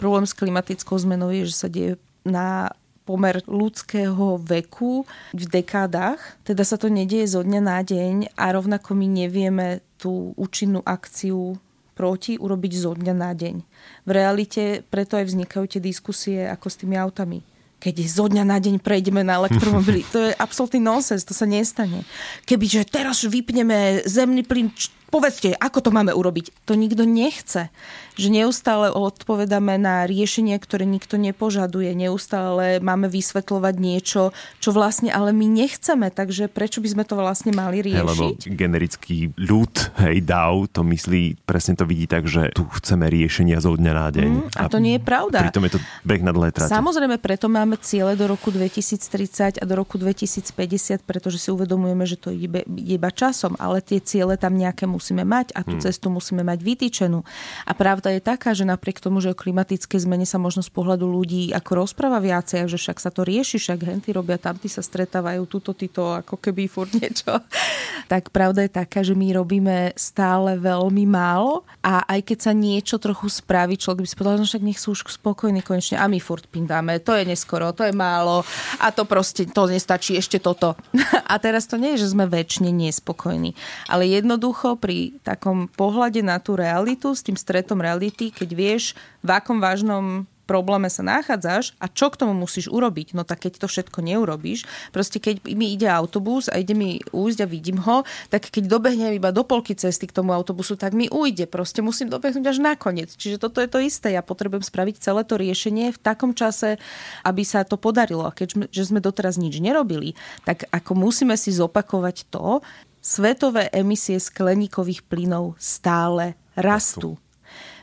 Problém s klimatickou zmenou je, že sa deje na pomer ľudského veku v dekádach. Teda sa to nedieje zo dňa na deň a rovnako my nevieme tú účinnú akciu proti urobiť zo dňa na deň. V realite preto aj vznikajú tie diskusie ako s tými autami keď zo dňa na deň prejdeme na elektromobily. <laughs> To je absolútny nonsens, to sa nestane. Kebyže teraz vypneme zemný plyn, povedzte, ako to máme urobiť? To nikto nechce že neustále odpovedáme na riešenia, ktoré nikto nepožaduje. Neustále máme vysvetľovať niečo, čo vlastne ale my nechceme, takže prečo by sme to vlastne mali riešiť? Hey, lebo generický ľud, hej, DAO, to myslí, presne to vidí tak, že tu chceme riešenia zo dňa na deň. Mm, a, a to nie je pravda. Pritom je to beh na dlhé trate. Samozrejme, preto máme ciele do roku 2030 a do roku 2050, pretože si uvedomujeme, že to je iba časom, ale tie ciele tam nejaké musíme mať a tú mm. cestu musíme mať vytýčenú. A pravda je taká, že napriek tomu, že o klimatické zmene sa možno z pohľadu ľudí ako rozpráva viacej, že však sa to rieši, však henty robia, tamty sa stretávajú, tuto, títo, ako keby furt niečo. <laughs> tak pravda je taká, že my robíme stále veľmi málo a aj keď sa niečo trochu spraví, človek by si povedal, že no však nech sú už spokojní konečne a my furt pindáme, to je neskoro, to je málo a to proste, to nestačí, ešte toto. <laughs> a teraz to nie je, že sme väčšine nespokojní, ale jednoducho pri takom pohľade na tú realitu s tým stretom reality keď vieš, v akom vážnom probléme sa nachádzaš a čo k tomu musíš urobiť. No tak keď to všetko neurobíš, proste keď mi ide autobus a ide mi újsť a vidím ho, tak keď dobehnem iba do polky cesty k tomu autobusu, tak mi ujde. Proste musím dobehnúť až nakoniec. Čiže toto je to isté. Ja potrebujem spraviť celé to riešenie v takom čase, aby sa to podarilo. A keďže že sme doteraz nič nerobili, tak ako musíme si zopakovať to, svetové emisie skleníkových plynov stále rastú.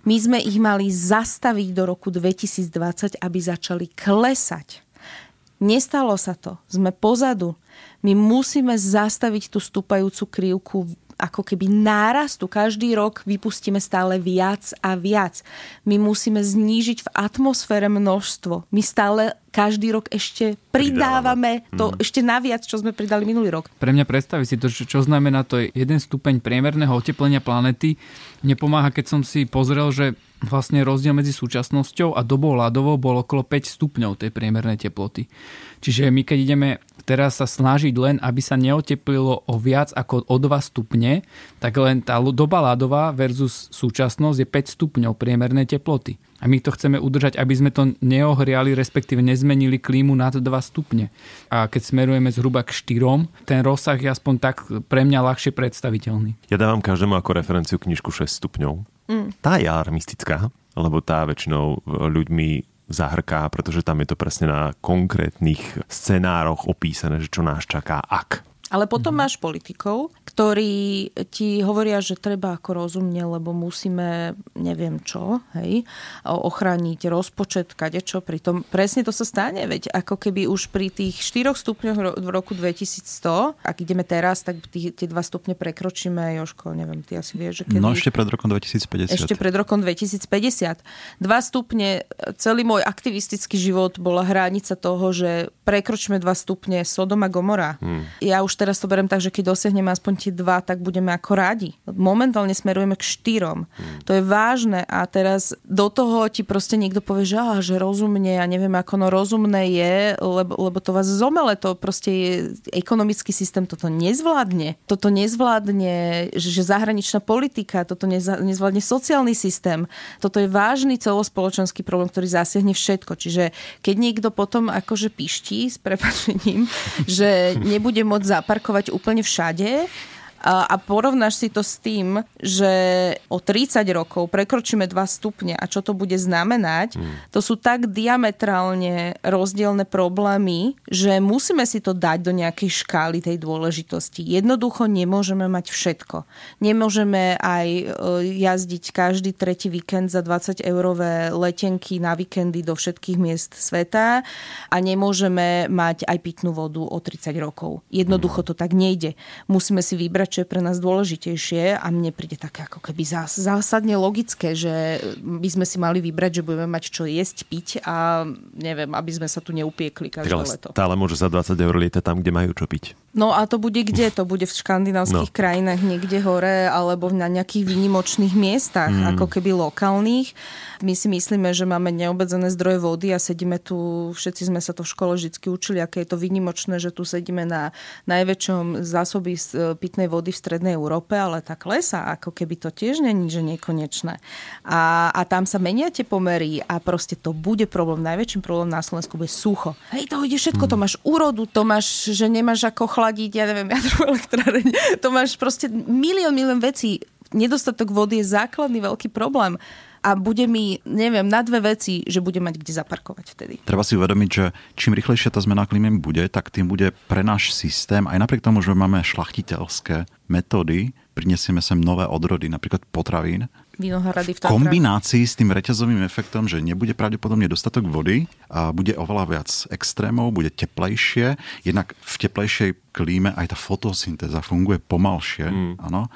My sme ich mali zastaviť do roku 2020, aby začali klesať. Nestalo sa to. Sme pozadu. My musíme zastaviť tú stúpajúcu krivku ako keby nárastu. Každý rok vypustíme stále viac a viac. My musíme znížiť v atmosfére množstvo. My stále každý rok ešte pridávame to mm. ešte naviac, čo sme pridali minulý rok. Pre mňa predstaviť si to, čo, čo znamená to je jeden stupeň priemerného oteplenia planety. Nepomáha, keď som si pozrel, že vlastne rozdiel medzi súčasnosťou a dobou ľadovou bol okolo 5 stupňov tej priemernej teploty. Čiže my keď ideme teraz sa snažiť len, aby sa neoteplilo o viac ako o 2 stupne, tak len tá doba ľadová versus súčasnosť je 5 stupňov priemernej teploty. A my to chceme udržať, aby sme to neohriali, respektíve nezmenili klímu nad 2 stupne. A keď smerujeme zhruba k 4, ten rozsah je aspoň tak pre mňa ľahšie predstaviteľný. Ja dávam každému ako referenciu knižku 6 stupňov. Mm. Tá je alarmistická, lebo tá väčšinou ľuďmi zahrká, pretože tam je to presne na konkrétnych scenároch opísané, že čo nás čaká, ak. Ale potom mm-hmm. máš politikov, ktorí ti hovoria, že treba ako rozumne, lebo musíme neviem čo, hej, ochrániť rozpočet, kadečo, pritom presne to sa stane, veď ako keby už pri tých 4 stupňoch v roku 2100, ak ideme teraz, tak tí, tie 2 stupne prekročíme, Joško, neviem, ty asi vieš, že kedy... No ešte pred rokom 2050. Ešte pred rokom 2050. 2 stupne, celý môj aktivistický život bola hranica toho, že prekročíme 2 stupne Sodom a Gomora. Hmm. Ja už teraz to berem tak, že keď dosiahneme aspoň tie dva, tak budeme ako radi. Momentálne smerujeme k štyrom. Hmm. To je vážne a teraz do toho ti proste niekto povie, že, aha, že rozumne, ja neviem, ako no rozumné je, lebo, lebo to vás zomele, to proste je, ekonomický systém toto nezvládne. Toto nezvládne, že zahraničná politika, toto nezvládne sociálny systém. Toto je vážny celospoločenský problém, ktorý zasiahne všetko. Čiže keď niekto potom akože piští s prepačením, <laughs> že nebude môcť zaparkovať úplne všade, a porovnáš si to s tým, že o 30 rokov prekročíme 2 stupne a čo to bude znamenať, mm. to sú tak diametrálne rozdielne problémy, že musíme si to dať do nejakej škály tej dôležitosti. Jednoducho nemôžeme mať všetko. Nemôžeme aj e, jazdiť každý tretí víkend za 20 eurové letenky na víkendy do všetkých miest sveta a nemôžeme mať aj pitnú vodu o 30 rokov. Jednoducho to tak nejde. Musíme si vybrať, čo je pre nás dôležitejšie a mne príde také ako keby zás, zásadne logické, že by sme si mali vybrať, že budeme mať čo jesť, piť a neviem, aby sme sa tu neupiekli každé ale leto. Stále môže za 20 eur lietať tam, kde majú čo piť. No a to bude kde? To bude v škandinávskych no. krajinách niekde hore alebo na nejakých výnimočných miestach, mm. ako keby lokálnych. My si myslíme, že máme neobmedzené zdroje vody a sedíme tu, všetci sme sa to v škole vždy učili, aké je to výnimočné, že tu sedíme na najväčšom zásoby pitnej vody v strednej Európe, ale tá klesa, ako keby to tiež není, že nekonečné. A, a tam sa menia tie pomery a proste to bude problém. Najväčším problém na Slovensku bude sucho. Hej, to ide všetko, to máš úrodu, to máš, že nemáš ako chladiť, ja neviem, <laughs> jadrovú elektráreň, to máš proste milión, milión vecí. Nedostatok vody je základný veľký problém a bude mi, neviem, na dve veci, že bude mať kde zaparkovať vtedy. Treba si uvedomiť, že čím rýchlejšia tá zmena klímy bude, tak tým bude pre náš systém, aj napriek tomu, že máme šlachtiteľské metódy, prinesieme sem nové odrody, napríklad potravín, v kombinácii s tým reťazovým efektom, že nebude pravdepodobne dostatok vody a bude oveľa viac extrémov, bude teplejšie. Jednak v teplejšej klíme aj tá fotosyntéza funguje pomalšie. Mm. Áno.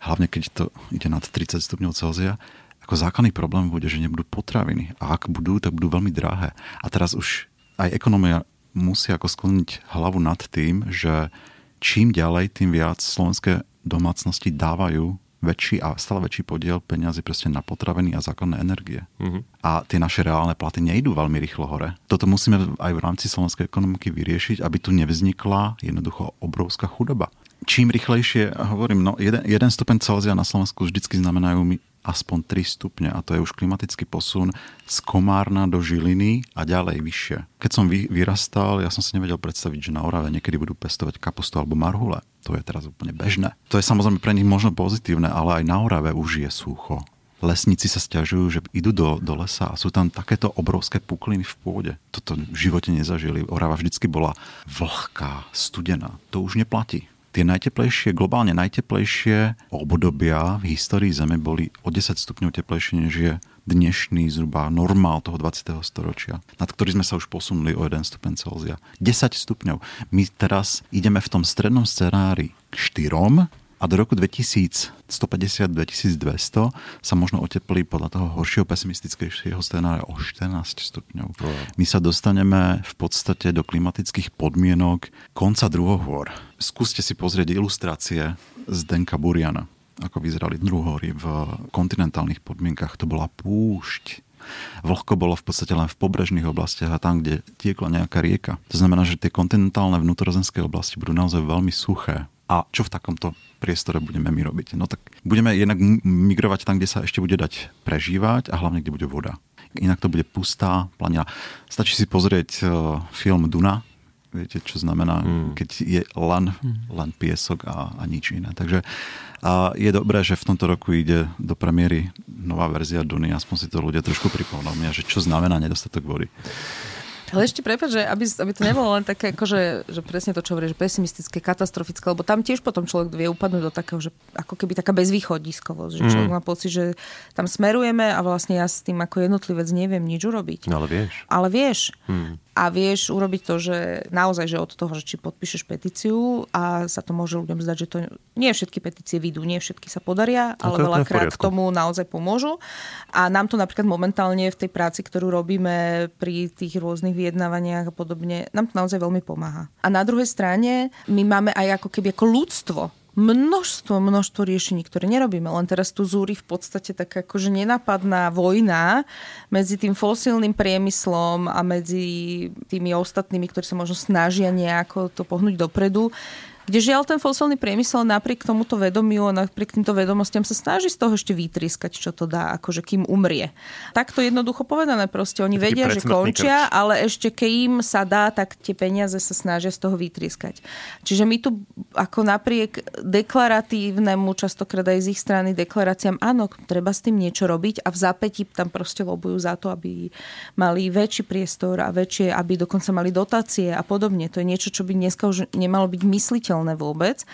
Hlavne keď to ide nad 30 stupňov Celzia ako základný problém bude, že nebudú potraviny. A ak budú, tak budú veľmi drahé. A teraz už aj ekonomia musí ako skloniť hlavu nad tým, že čím ďalej, tým viac slovenské domácnosti dávajú väčší a stále väčší podiel peniazy proste na potraviny a základné energie. Mm-hmm. A tie naše reálne platy nejdú veľmi rýchlo hore. Toto musíme aj v rámci slovenskej ekonomiky vyriešiť, aby tu nevznikla jednoducho obrovská chudoba. Čím rýchlejšie, hovorím, no jeden, jeden stupeň Celzia na Slovensku vždycky znamenajú aspoň 3 stupne a to je už klimatický posun z Komárna do Žiliny a ďalej vyššie. Keď som vy, vyrastal, ja som si nevedel predstaviť, že na Orave niekedy budú pestovať kapustu alebo marhule. To je teraz úplne bežné. To je samozrejme pre nich možno pozitívne, ale aj na Orave už je sucho. Lesníci sa stiažujú, že idú do, do lesa a sú tam takéto obrovské pukliny v pôde. Toto v živote nezažili. Orava vždycky bola vlhká, studená. To už neplatí tie najteplejšie, globálne najteplejšie obdobia v histórii Zeme boli o 10 stupňov teplejšie, než je dnešný zhruba normál toho 20. storočia, nad ktorý sme sa už posunuli o 1 stupeň Celzia. 10 stupňov. My teraz ideme v tom strednom scenári k 4 a do roku 2150-2200 sa možno oteplí podľa toho horšieho pesimistickejšieho scenára o 14 stupňov. My sa dostaneme v podstate do klimatických podmienok konca druhohôr. Skúste si pozrieť ilustrácie z Denka Buriana ako vyzerali druhory v kontinentálnych podmienkach. To bola púšť. Vlhko bolo v podstate len v pobrežných oblastiach a tam, kde tiekla nejaká rieka. To znamená, že tie kontinentálne vnútrozemské oblasti budú naozaj veľmi suché. A čo v takomto priestore budeme my robiť? No tak budeme jednak migrovať tam, kde sa ešte bude dať prežívať a hlavne, kde bude voda. Inak to bude pustá planina. Stačí si pozrieť uh, film Duna, viete, čo znamená, mm. keď je len, hmm. len piesok a, a nič iné. Takže a je dobré, že v tomto roku ide do premiéry nová verzia Duny, aspoň si to ľudia trošku pripomínam, že čo znamená nedostatok vody. Ale ešte prepáč, že aby, aby to nebolo len také, akože, že presne to, čo hovoríš, pesimistické, katastrofické, lebo tam tiež potom človek vie upadnúť do takého, že ako keby taká bezvýchodiskovosť, že človek mm. má pocit, že tam smerujeme a vlastne ja s tým ako jednotlivec neviem nič urobiť. No ale vieš. Ale vieš. Mm a vieš urobiť to, že naozaj, že od toho, že či podpíšeš petíciu a sa to môže ľuďom zdať, že to nie všetky petície vidú, nie všetky sa podaria, ale no veľakrát k tomu naozaj pomôžu. A nám to napríklad momentálne v tej práci, ktorú robíme pri tých rôznych vyjednávaniach a podobne, nám to naozaj veľmi pomáha. A na druhej strane my máme aj ako keby ako ľudstvo množstvo, množstvo riešení, ktoré nerobíme. Len teraz tu zúri v podstate taká akože nenapadná vojna medzi tým fosílnym priemyslom a medzi tými ostatnými, ktorí sa možno snažia nejako to pohnúť dopredu. Kde žiaľ ten fosilný priemysel napriek tomuto vedomiu a napriek týmto vedomostiam sa snaží z toho ešte vytriskať, čo to dá, akože kým umrie. Takto jednoducho povedané, proste oni vedia, že končia, krč. ale ešte kým sa dá, tak tie peniaze sa snažia z toho vytriskať. Čiže my tu ako napriek deklaratívnemu, častokrát aj z ich strany deklaráciám, áno, treba s tým niečo robiť a v zápäti tam proste lobujú za to, aby mali väčší priestor a väčšie, aby dokonca mali dotácie a podobne. To je niečo, čo by dneska už nemalo byť mysliteľné udržateľné vôbec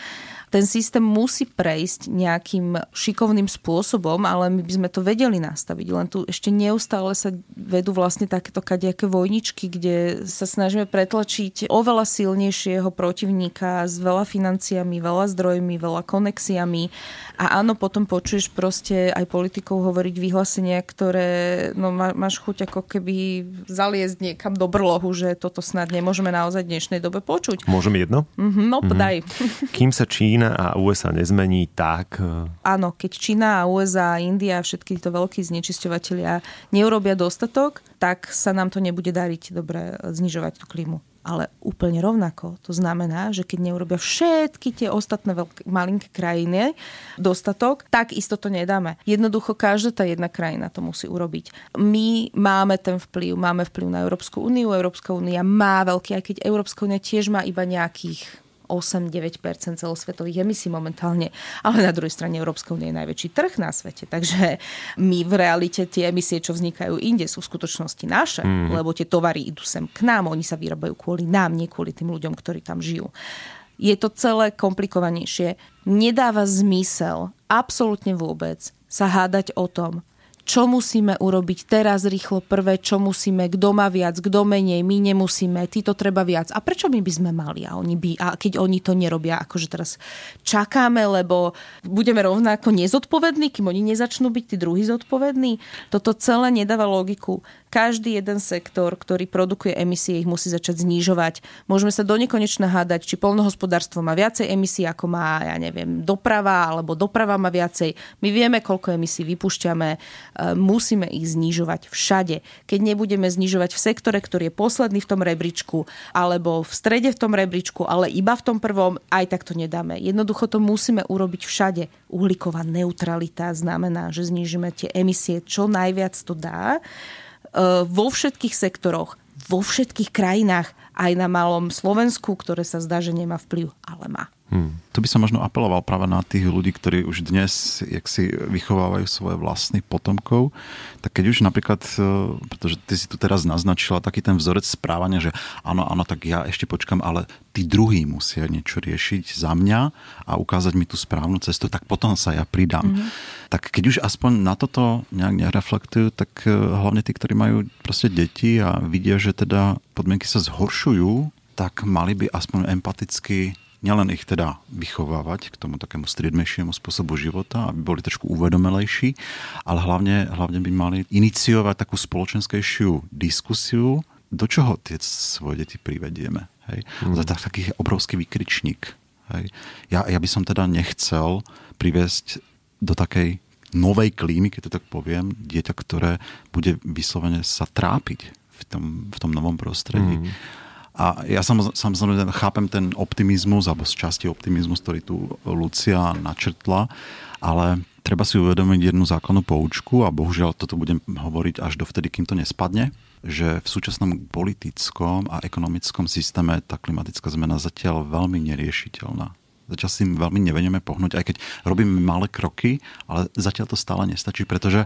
ten systém musí prejsť nejakým šikovným spôsobom, ale my by sme to vedeli nastaviť. Len tu ešte neustále sa vedú vlastne takéto kadejaké vojničky, kde sa snažíme pretlačiť oveľa silnejšieho protivníka s veľa financiami, veľa zdrojmi, veľa konexiami. A áno, potom počuješ proste aj politikov hovoriť vyhlásenia, ktoré no, má, máš chuť ako keby zaliezť niekam do brlohu, že toto snad nemôžeme naozaj v dnešnej dobe počuť. Môžem jedno? Mm-hmm, no, mm-hmm. Kým sa Čína Čína a USA nezmení tak... E, Áno, keď Čína a USA a India a všetky títo veľkí znečisťovateľia neurobia dostatok, tak sa nám to nebude dariť dobre znižovať tú klímu ale úplne rovnako. To znamená, že keď neurobia všetky tie ostatné veľké, malinké krajiny dostatok, tak isto to nedáme. Jednoducho každá tá jedna krajina to musí urobiť. My máme ten vplyv, máme vplyv na Európsku úniu, Európska únia má veľký, aj keď Európska únia tiež má iba nejakých 8-9% celosvetových emisí momentálne. Ale na druhej strane Európska únia je najväčší trh na svete. Takže my v realite tie emisie, čo vznikajú inde, sú v skutočnosti naše, mm. lebo tie tovary idú sem k nám, oni sa vyrábajú kvôli nám, nie kvôli tým ľuďom, ktorí tam žijú. Je to celé komplikovanejšie. Nedáva zmysel absolútne vôbec sa hádať o tom, čo musíme urobiť teraz rýchlo prvé, čo musíme, kto má viac, kto menej, my nemusíme, ty to treba viac. A prečo my by sme mali? A, oni by, a keď oni to nerobia, akože teraz čakáme, lebo budeme rovnako nezodpovední, kým oni nezačnú byť tí druhí zodpovední. Toto celé nedáva logiku každý jeden sektor, ktorý produkuje emisie, ich musí začať znižovať. Môžeme sa do nekonečna hádať, či polnohospodárstvo má viacej emisí, ako má, ja neviem, doprava, alebo doprava má viacej. My vieme, koľko emisí vypúšťame, e, musíme ich znižovať všade. Keď nebudeme znižovať v sektore, ktorý je posledný v tom rebríčku, alebo v strede v tom rebríčku, ale iba v tom prvom, aj tak to nedáme. Jednoducho to musíme urobiť všade. Uhlíková neutralita znamená, že znižíme tie emisie čo najviac to dá vo všetkých sektoroch, vo všetkých krajinách, aj na malom Slovensku, ktoré sa zdá, že nemá vplyv, ale má. Hmm. Tu by som možno apeloval práve na tých ľudí, ktorí už dnes jak si vychovávajú svoje vlastných potomkov. Tak keď už napríklad, e, pretože ty si tu teraz naznačila taký ten vzorec správania, že áno, áno, tak ja ešte počkam, ale tí druhí musia niečo riešiť za mňa a ukázať mi tú správnu cestu, tak potom sa ja pridám. Mm-hmm. Tak keď už aspoň na toto nejak nereflektujú, tak e, hlavne tí, ktorí majú proste deti a vidia, že teda podmienky sa zhoršujú, tak mali by aspoň empaticky nielen ich teda vychovávať k tomu takému striedmejšiemu spôsobu života, aby boli trošku uvedomelejší, ale hlavne, hlavne by mali iniciovať takú spoločenskejšiu diskusiu, do čoho tie svoje deti privedieme. Hej? Mm. Je taký obrovský vykričník. Hej? Ja, ja by som teda nechcel priviesť do takej novej klímy, keď to tak poviem, dieťa, ktoré bude vyslovene sa trápiť v tom, v tom novom prostredí. Mm. A ja samozrejme chápem ten optimizmus, alebo z časti optimizmus, ktorý tu Lucia načrtla, ale treba si uvedomiť jednu základnú poučku a bohužiaľ toto budem hovoriť až dovtedy, kým to nespadne, že v súčasnom politickom a ekonomickom systéme tá klimatická zmena zatiaľ veľmi neriešiteľná. Zatiaľ si veľmi nevenieme pohnúť, aj keď robíme malé kroky, ale zatiaľ to stále nestačí, pretože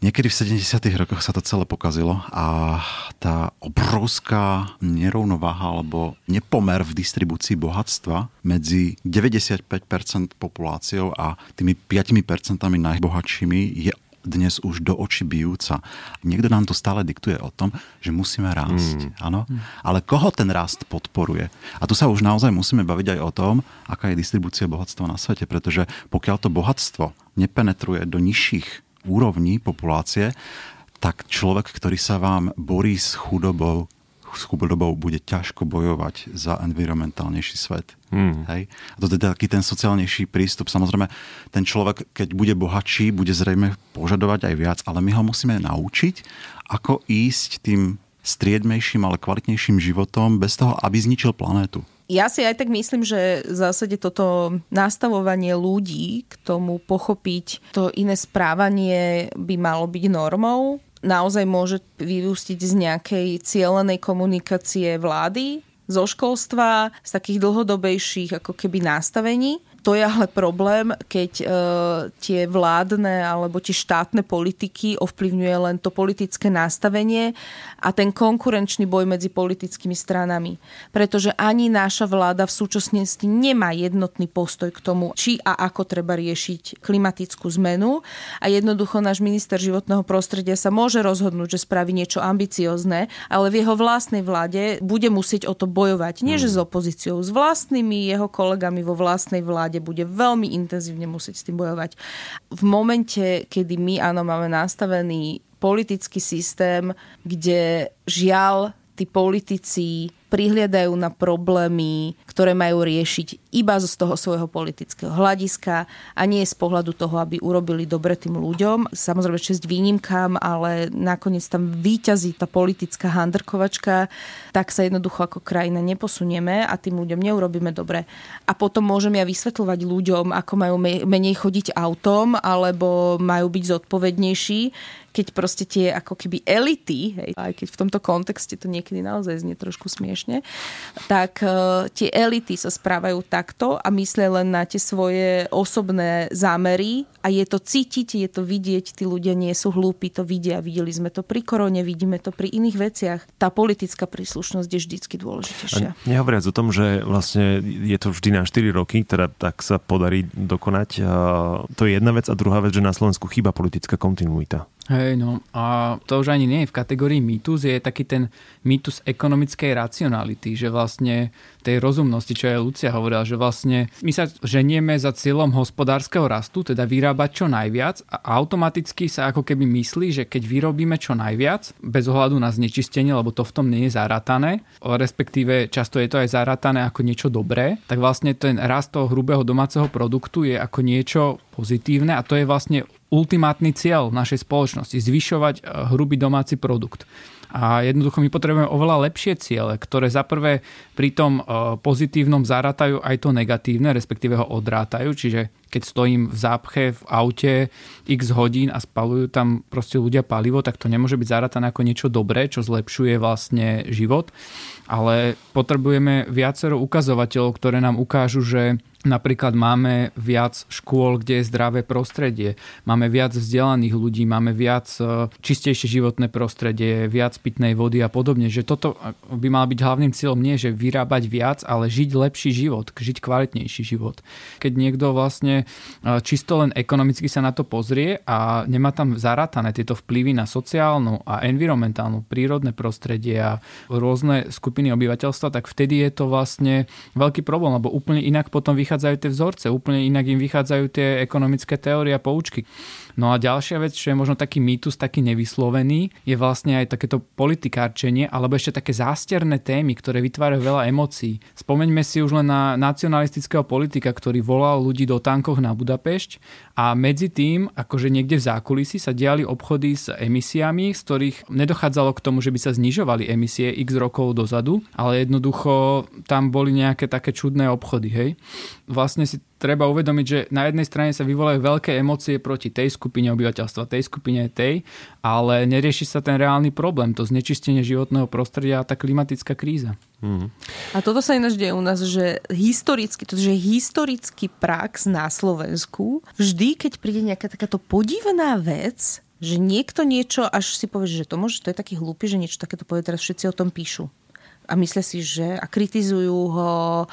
Niekedy v 70. rokoch sa to celé pokazilo a tá obrovská nerovnováha alebo nepomer v distribúcii bohatstva medzi 95% populáciou a tými 5% najbohatšími je dnes už do očí bijúca. Niekto nám to stále diktuje o tom, že musíme rásť. Mm. Áno? Mm. Ale koho ten rast podporuje? A tu sa už naozaj musíme baviť aj o tom, aká je distribúcia bohatstva na svete, pretože pokiaľ to bohatstvo nepenetruje do nižších úrovní populácie, tak človek, ktorý sa vám borí s chudobou, s chudobou bude ťažko bojovať za environmentálnejší svet. Hmm. Hej? A to je taký ten sociálnejší prístup. Samozrejme, ten človek, keď bude bohatší, bude zrejme požadovať aj viac, ale my ho musíme naučiť, ako ísť tým striedmejším, ale kvalitnejším životom bez toho, aby zničil planétu. Ja si aj tak myslím, že v zásade toto nastavovanie ľudí k tomu pochopiť to iné správanie by malo byť normou naozaj môže vyústiť z nejakej cieľenej komunikácie vlády, zo školstva, z takých dlhodobejších ako keby nastavení. To je ale problém, keď e, tie vládne alebo tie štátne politiky ovplyvňuje len to politické nastavenie a ten konkurenčný boj medzi politickými stranami. Pretože ani naša vláda v súčasnosti nemá jednotný postoj k tomu, či a ako treba riešiť klimatickú zmenu a jednoducho náš minister životného prostredia sa môže rozhodnúť, že spraví niečo ambiciozne, ale v jeho vlastnej vláde bude musieť o to bojovať. Nie, že s opozíciou, s vlastnými jeho kolegami vo vlastnej vláde vláde bude veľmi intenzívne musieť s tým bojovať. V momente, kedy my áno máme nastavený politický systém, kde žiaľ tí politici prihliadajú na problémy, ktoré majú riešiť iba z toho svojho politického hľadiska a nie z pohľadu toho, aby urobili dobre tým ľuďom. Samozrejme čest výnimkám, ale nakoniec tam výťazí tá politická handrkovačka, tak sa jednoducho ako krajina neposunieme a tým ľuďom neurobíme dobre. A potom môžem ja vysvetľovať ľuďom, ako majú menej chodiť autom alebo majú byť zodpovednejší, keď proste tie ako keby elity, hej, aj keď v tomto kontexte to niekedy naozaj znie trošku smiešne, tak uh, tie elity sa správajú takto a myslia len na tie svoje osobné zámery a je to cítiť, je to vidieť, tí ľudia nie sú hlúpi, to vidia. Videli sme to pri korone, vidíme to pri iných veciach. Tá politická príslušnosť je vždycky dôležitejšia. A nehovoriac o tom, že vlastne je to vždy na 4 roky, teda tak sa podarí dokonať. To je jedna vec a druhá vec, že na Slovensku chýba politická kontinuita. Hej, no. A to už ani nie je v kategórii mýtus, je taký ten mýtus ekonomickej racionality, že vlastne tej rozumnosti, čo aj Lucia hovorila, že vlastne my sa ženieme za cieľom hospodárskeho rastu, teda vyrábať čo najviac a automaticky sa ako keby myslí, že keď vyrobíme čo najviac, bez ohľadu na znečistenie, lebo to v tom nie je zarátané, respektíve často je to aj zarátané ako niečo dobré, tak vlastne ten rast toho hrubého domáceho produktu je ako niečo pozitívne a to je vlastne ultimátny cieľ našej spoločnosti, zvyšovať eh, hrubý domáci produkt. A jednoducho my potrebujeme oveľa lepšie ciele, ktoré za prvé pri tom eh, pozitívnom zarátajú aj to negatívne, respektíve ho odrátajú. Čiže keď stojím v zápche v aute x hodín a spalujú tam proste ľudia palivo, tak to nemôže byť zarátané ako niečo dobré, čo zlepšuje vlastne život. Ale potrebujeme viacero ukazovateľov, ktoré nám ukážu, že Napríklad máme viac škôl, kde je zdravé prostredie, máme viac vzdelaných ľudí, máme viac e, čistejšie životné prostredie, viac pitnej vody a podobne. Že toto by mal byť hlavným cieľom nie, že vyrábať viac, ale žiť lepší život, žiť kvalitnejší život. Keď niekto vlastne e, čisto len ekonomicky sa na to pozrie a nemá tam zarátané tieto vplyvy na sociálnu a environmentálnu, prírodné prostredie a rôzne skupiny obyvateľstva, tak vtedy je to vlastne veľký problém, lebo úplne inak potom vychádza vychádzajú tie vzorce, úplne inak im vychádzajú tie ekonomické teórie a poučky. No a ďalšia vec, čo je možno taký mýtus, taký nevyslovený, je vlastne aj takéto politikárčenie, alebo ešte také zásterné témy, ktoré vytvárajú veľa emócií. Spomeňme si už len na nacionalistického politika, ktorý volal ľudí do tankoch na Budapešť a medzi tým, akože niekde v zákulisí sa diali obchody s emisiami, z ktorých nedochádzalo k tomu, že by sa znižovali emisie x rokov dozadu, ale jednoducho tam boli nejaké také čudné obchody, hej vlastne si treba uvedomiť, že na jednej strane sa vyvolajú veľké emócie proti tej skupine obyvateľstva, tej skupine tej, ale nerieši sa ten reálny problém, to znečistenie životného prostredia a tá klimatická kríza. Mm. A toto sa ináč deje u nás, že historicky, to je historický prax na Slovensku, vždy, keď príde nejaká takáto podivná vec, že niekto niečo, až si povie, že to môže, to je taký hlúpy, že niečo takéto povie, teraz všetci o tom píšu. A myslia si, že a kritizujú ho,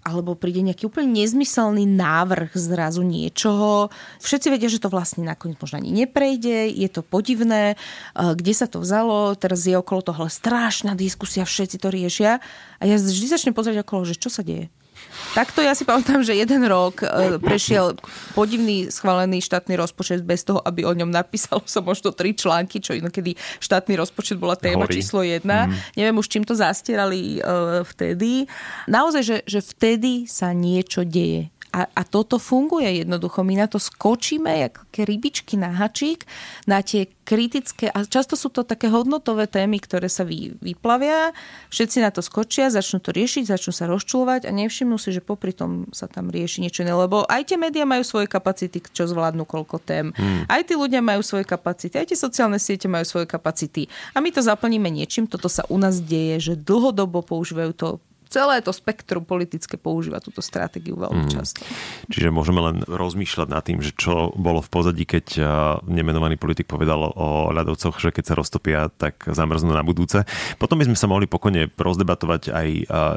alebo príde nejaký úplne nezmyselný návrh zrazu niečoho. Všetci vedia, že to vlastne nakoniec možno ani neprejde, je to podivné, kde sa to vzalo, teraz je okolo toho strašná diskusia, všetci to riešia. A ja vždy začnem pozrieť okolo, že čo sa deje. Takto ja si pamätám, že jeden rok e, prešiel podivný schválený štátny rozpočet bez toho, aby o ňom napísal som možno tri články, čo inokedy štátny rozpočet bola téma Horí. číslo jedna. Mm. Neviem už, čím to zastierali uh, vtedy. Naozaj, že, že vtedy sa niečo deje. A, a toto funguje jednoducho. My na to skočíme, ako rybičky na hačík, na tie kritické, a často sú to také hodnotové témy, ktoré sa vy, vyplavia, všetci na to skočia, začnú to riešiť, začnú sa rozčulovať a nevšimnú si, že popri tom sa tam rieši niečo iné, lebo aj tie médiá majú svoje kapacity, čo zvládnu koľko tém. Hmm. Aj tí ľudia majú svoje kapacity, aj tie sociálne siete majú svoje kapacity. A my to zaplníme niečím, toto sa u nás deje, že dlhodobo používajú to celé to spektrum politické používa túto stratégiu veľmi mm. často. Čiže môžeme len rozmýšľať nad tým, že čo bolo v pozadí, keď nemenovaný politik povedal o ľadovcoch, že keď sa roztopia, tak zamrznú na budúce. Potom by sme sa mohli pokojne rozdebatovať aj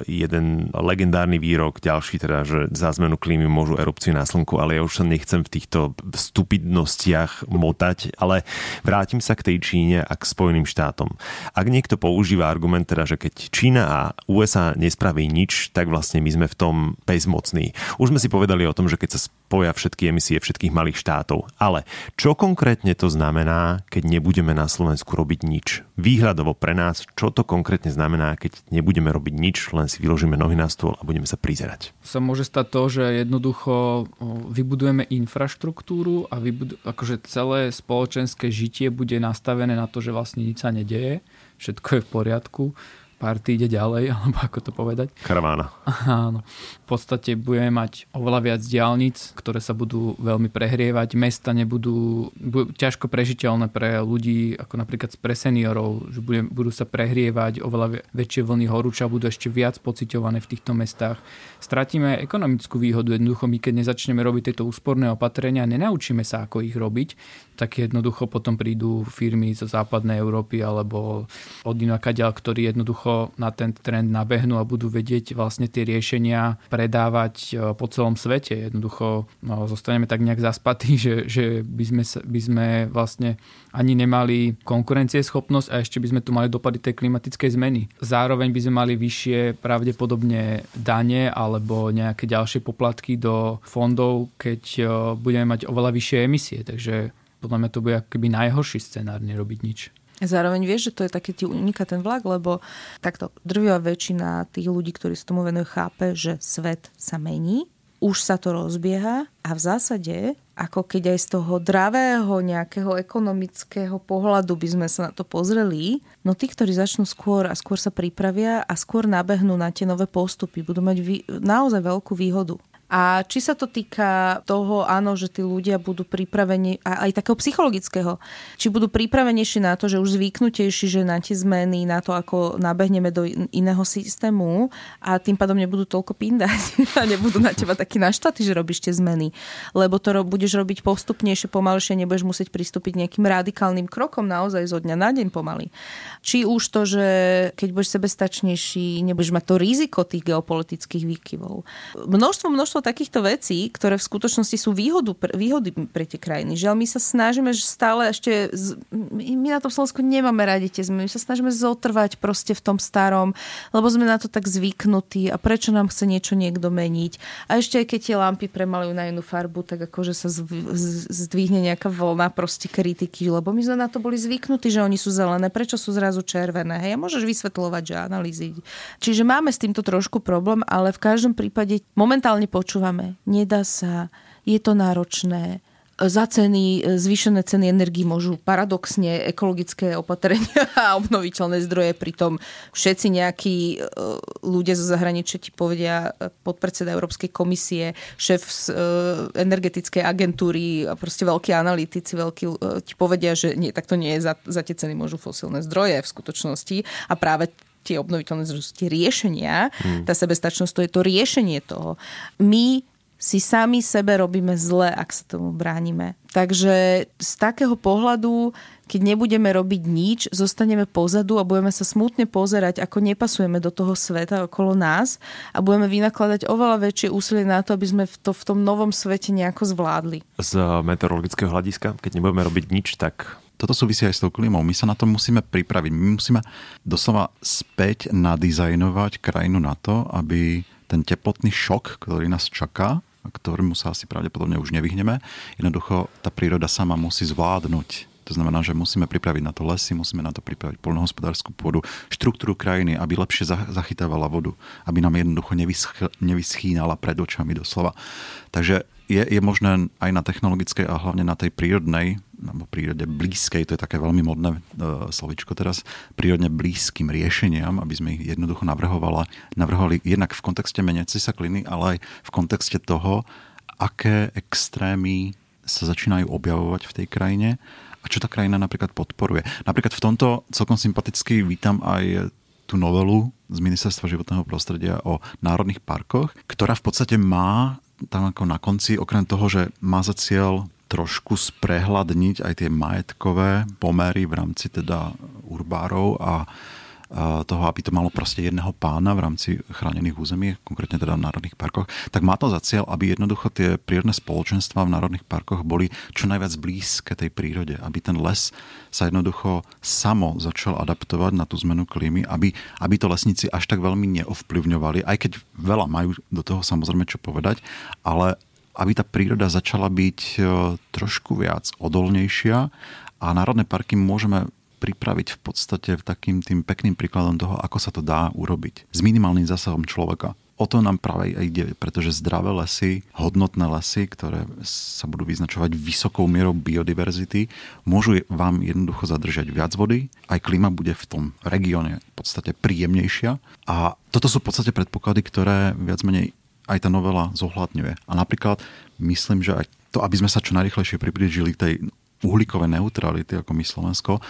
jeden legendárny výrok, ďalší teda, že za zmenu klímy môžu erupcie na slnku, ale ja už sa nechcem v týchto stupidnostiach motať, ale vrátim sa k tej Číne a k Spojeným štátom. Ak niekto používa argument teda, že keď Čína a USA nespraví nespraví nič, tak vlastne my sme v tom bezmocní. Už sme si povedali o tom, že keď sa spoja všetky emisie všetkých malých štátov. Ale čo konkrétne to znamená, keď nebudeme na Slovensku robiť nič? Výhľadovo pre nás, čo to konkrétne znamená, keď nebudeme robiť nič, len si vyložíme nohy na stôl a budeme sa prizerať? Sa môže stať to, že jednoducho vybudujeme infraštruktúru a vybudu- akože celé spoločenské žitie bude nastavené na to, že vlastne nič sa nedeje, všetko je v poriadku party ide ďalej, <laughs> alebo ako to povedať. Karavána. Áno. V podstate budeme mať oveľa viac diálnic, ktoré sa budú veľmi prehrievať. Mesta nebudú budú ťažko prežiteľné pre ľudí, ako napríklad pre seniorov, že budú sa prehrievať, oveľa väčšie vlny horúča budú ešte viac pociťované v týchto mestách. Stratíme ekonomickú výhodu. Jednoducho my, keď nezačneme robiť tieto úsporné opatrenia, nenaučíme sa, ako ich robiť, tak jednoducho potom prídu firmy zo západnej Európy alebo od inakaďal, ktorí jednoducho na ten trend nabehnú a budú vedieť vlastne tie riešenia predávať e, po celom svete. Jednoducho no, zostaneme tak nejak zaspatí, <laughs> že, že by, sme, by sme vlastne ani nemali konkurencieschopnosť a ešte by sme tu mali dopady tej klimatickej zmeny. Zároveň by sme mali vyššie pravdepodobne dane alebo nejaké ďalšie poplatky do fondov, keď e, budeme mať oveľa vyššie emisie. Takže podľa mňa to bude akoby najhorší scenár nerobiť nič. Zároveň vieš, že to je také ti uniká ten vlak, lebo takto drvivá väčšina tých ľudí, ktorí sa tomu venujú, chápe, že svet sa mení, už sa to rozbieha a v zásade, ako keď aj z toho dravého nejakého ekonomického pohľadu by sme sa na to pozreli, no tí, ktorí začnú skôr a skôr sa pripravia a skôr nabehnú na tie nové postupy, budú mať naozaj veľkú výhodu. A či sa to týka toho, áno, že tí ľudia budú pripravení, aj takého psychologického, či budú pripravenejší na to, že už zvyknutejší, že na tie zmeny, na to, ako nabehneme do iného systému a tým pádom nebudú toľko pindať <laughs> a nebudú na teba takí naštvatí, že robíš tie zmeny. Lebo to budeš robiť postupnejšie, pomalšie, nebudeš musieť pristúpiť nejakým radikálnym krokom naozaj zo dňa na deň pomaly. Či už to, že keď budeš sebestačnejší, nebudeš mať to riziko tých geopolitických výkyvov. Množstvo, množstvo takýchto vecí, ktoré v skutočnosti sú výhodu, výhody pre tie krajiny. Žiaľ, my sa snažíme že stále ešte... My na tom Slovensku nemáme radi. My sa snažíme zotrvať proste v tom starom, lebo sme na to tak zvyknutí a prečo nám chce niečo niekto meniť. A ešte aj keď tie lampy premalujú na inú farbu, tak akože sa zdvihne nejaká vlna proste kritiky, lebo my sme na to boli zvyknutí, že oni sú zelené, prečo sú zrazu červené. Hej, a môžeš vysvetľovať, že analýzy. Čiže máme s týmto trošku problém, ale v každom prípade momentálne počúvame počúvame. Nedá sa, je to náročné, za ceny, zvýšené ceny energii môžu paradoxne ekologické opatrenia <laughs> a obnoviteľné zdroje, pritom všetci nejakí e, ľudia zo zahraničia ti povedia, e, podpredseda Európskej komisie, šéf z e, energetickej agentúry a proste veľkí analytici veľkí, ti povedia, že nie, tak to nie je, za, za tie ceny môžu fosílne zdroje v skutočnosti. A práve tie obnoviteľné zdroje, tie riešenia, hmm. tá sebestačnosť, to je to riešenie toho. My si sami sebe robíme zle, ak sa tomu bránime. Takže z takého pohľadu, keď nebudeme robiť nič, zostaneme pozadu a budeme sa smutne pozerať, ako nepasujeme do toho sveta okolo nás a budeme vynakladať oveľa väčšie úsilie na to, aby sme to v tom novom svete nejako zvládli. Z meteorologického hľadiska, keď nebudeme robiť nič, tak toto súvisí aj s tou klimou. My sa na to musíme pripraviť. My musíme doslova späť nadizajnovať krajinu na to, aby ten teplotný šok, ktorý nás čaká, ktorému sa asi pravdepodobne už nevyhneme. Jednoducho tá príroda sama musí zvládnuť to znamená, že musíme pripraviť na to lesy, musíme na to pripraviť poľnohospodárskú pôdu, štruktúru krajiny, aby lepšie zachytávala vodu, aby nám jednoducho nevysch- nevyschínala pred očami doslova. Takže je, je možné aj na technologickej a hlavne na tej prírodnej, alebo prírode blízkej, to je také veľmi modné e, slovičko teraz, prírodne blízkym riešeniam, aby sme ich jednoducho navrhovala, navrhovali jednak v kontexte meniacej sa kliny, ale aj v kontexte toho, aké extrémy sa začínajú objavovať v tej krajine a čo tá krajina napríklad podporuje. Napríklad v tomto celkom sympaticky vítam aj tú novelu z Ministerstva životného prostredia o národných parkoch, ktorá v podstate má tam ako na konci, okrem toho, že má za cieľ trošku sprehľadniť aj tie majetkové pomery v rámci teda urbárov a toho, aby to malo proste jedného pána v rámci chránených území, konkrétne teda v národných parkoch, tak má to za cieľ, aby jednoducho tie prírodné spoločenstva v národných parkoch boli čo najviac blízke tej prírode, aby ten les sa jednoducho samo začal adaptovať na tú zmenu klímy, aby, aby to lesníci až tak veľmi neovplyvňovali, aj keď veľa majú do toho samozrejme čo povedať, ale aby tá príroda začala byť e, trošku viac odolnejšia a národné parky môžeme pripraviť v podstate takým tým pekným príkladom toho, ako sa to dá urobiť. S minimálnym zásahom človeka. O to nám práve ide, pretože zdravé lesy, hodnotné lesy, ktoré sa budú vyznačovať vysokou mierou biodiverzity, môžu vám jednoducho zadržať viac vody, aj klíma bude v tom regióne v podstate príjemnejšia. A toto sú v podstate predpoklady, ktoré viac menej aj tá novela zohľadňuje. A napríklad myslím, že aj to, aby sme sa čo najrychlejšie priblížili tej uhlíkové neutrality, ako my Slovensko,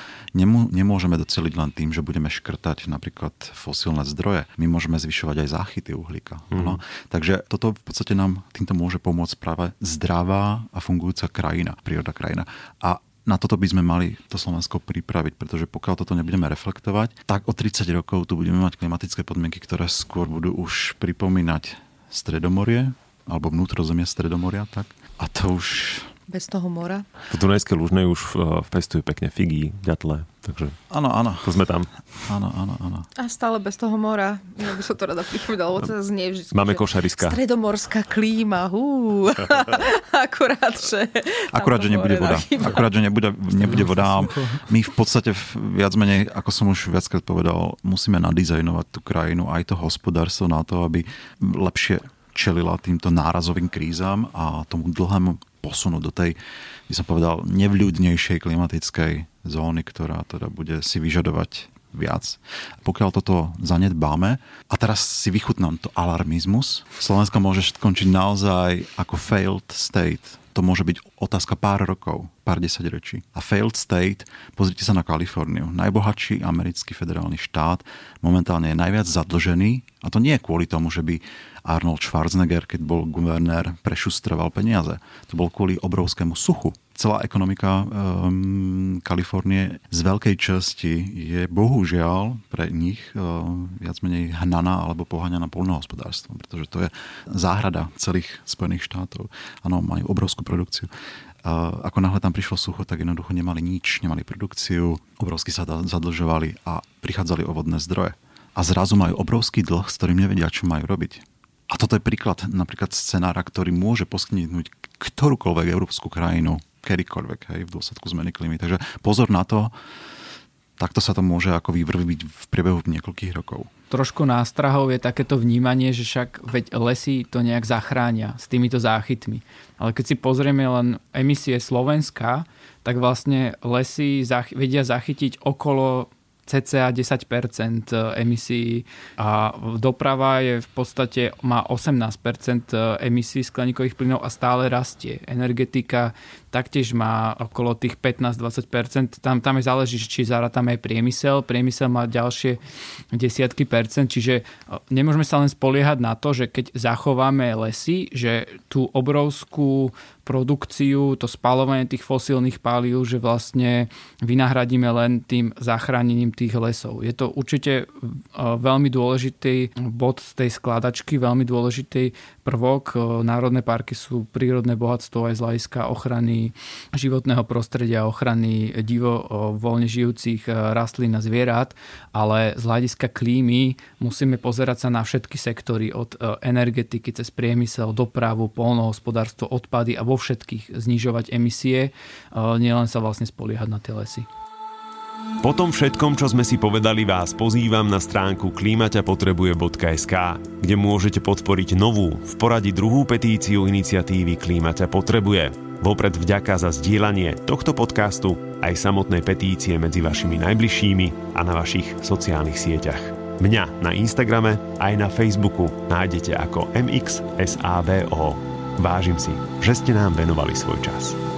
nemôžeme doceliť len tým, že budeme škrtať napríklad fosílne zdroje. My môžeme zvyšovať aj záchyty uhlíka. Mm. No? Takže toto v podstate nám týmto môže pomôcť práve zdravá a fungujúca krajina, príroda krajina. A na toto by sme mali to Slovensko pripraviť, pretože pokiaľ toto nebudeme reflektovať, tak o 30 rokov tu budeme mať klimatické podmienky, ktoré skôr budú už pripomínať Stredomorie, alebo vnútrozemie Stredomoria, tak. A to už bez toho mora. V Dunajskej Lužnej už uh, pestujú pekne figy, ďatle, takže áno, áno. to sme tam. Áno, áno, áno. A stále bez toho mora. Ja by som to rada pripovedala, lebo to znie vždy. Máme košariska. Stredomorská klíma, hú. <laughs> Akurát, že... Akurát, že nebude voda. Akurát, že nebude, nebude voda. My v podstate viac menej, ako som už viackrát povedal, musíme nadizajnovať tú krajinu, aj to hospodárstvo na to, aby lepšie čelila týmto nárazovým krízam a tomu dlhému posunu do tej, by som povedal, nevľudnejšej klimatickej zóny, ktorá teda bude si vyžadovať viac. Pokiaľ toto zanedbáme, a teraz si vychutnám to alarmizmus, Slovensko môže skončiť naozaj ako failed state. To môže byť otázka pár rokov, pár desaťročí. A failed state, pozrite sa na Kaliforniu. Najbohatší americký federálny štát momentálne je najviac zadlžený a to nie je kvôli tomu, že by Arnold Schwarzenegger, keď bol guvernér, prešustroval peniaze. To bol kvôli obrovskému suchu. Celá ekonomika um, Kalifornie z veľkej časti je bohužiaľ pre nich um, viac menej hnaná alebo poháňaná polnohospodárstvom, pretože to je záhrada celých Spojených štátov. Áno, majú obrovskú produkciu. Uh, ako náhle tam prišlo sucho, tak jednoducho nemali nič, nemali produkciu, obrovsky sa zadlžovali a prichádzali o vodné zdroje. A zrazu majú obrovský dlh, s ktorým nevedia, čo majú robiť. A toto je príklad napríklad scenára, ktorý môže poskytnúť ktorúkoľvek európsku krajinu, kedykoľvek, hej, v dôsledku zmeny klímy. Takže pozor na to, takto sa to môže ako vyvrviť v priebehu niekoľkých rokov. Trošku nástrahou je takéto vnímanie, že však veď lesy to nejak zachránia s týmito záchytmi. Ale keď si pozrieme len emisie Slovenska, tak vlastne lesy zach- vedia zachytiť okolo cca 10% emisí a doprava je v podstate má 18% emisí skleníkových plynov a stále rastie. Energetika taktiež má okolo tých 15-20%. Tam, tam je záleží, či zarátame aj priemysel. Priemysel má ďalšie desiatky percent, čiže nemôžeme sa len spoliehať na to, že keď zachováme lesy, že tú obrovskú produkciu, to spalovanie tých fosílnych palív, že vlastne vynahradíme len tým zachránením tých lesov. Je to určite veľmi dôležitý bod z tej skladačky, veľmi dôležitý prvok. Národné parky sú prírodné bohatstvo aj z hľadiska ochrany životného prostredia, ochrany divo voľne žijúcich rastlín a zvierat, ale z hľadiska klímy musíme pozerať sa na všetky sektory od energetiky cez priemysel, dopravu, polnohospodárstvo, odpady a vo všetkých znižovať emisie, nielen sa vlastne spoliehať na tie lesy. Po tom všetkom, čo sme si povedali, vás pozývam na stránku klimaťapotrebuje.sk, kde môžete podporiť novú, v poradí druhú petíciu iniciatívy Klímaťa potrebuje. Vopred vďaka za zdieľanie tohto podcastu aj samotnej petície medzi vašimi najbližšími a na vašich sociálnych sieťach. Mňa na Instagrame aj na Facebooku nájdete ako MXSABO. Vážim si, že ste nám venovali svoj čas.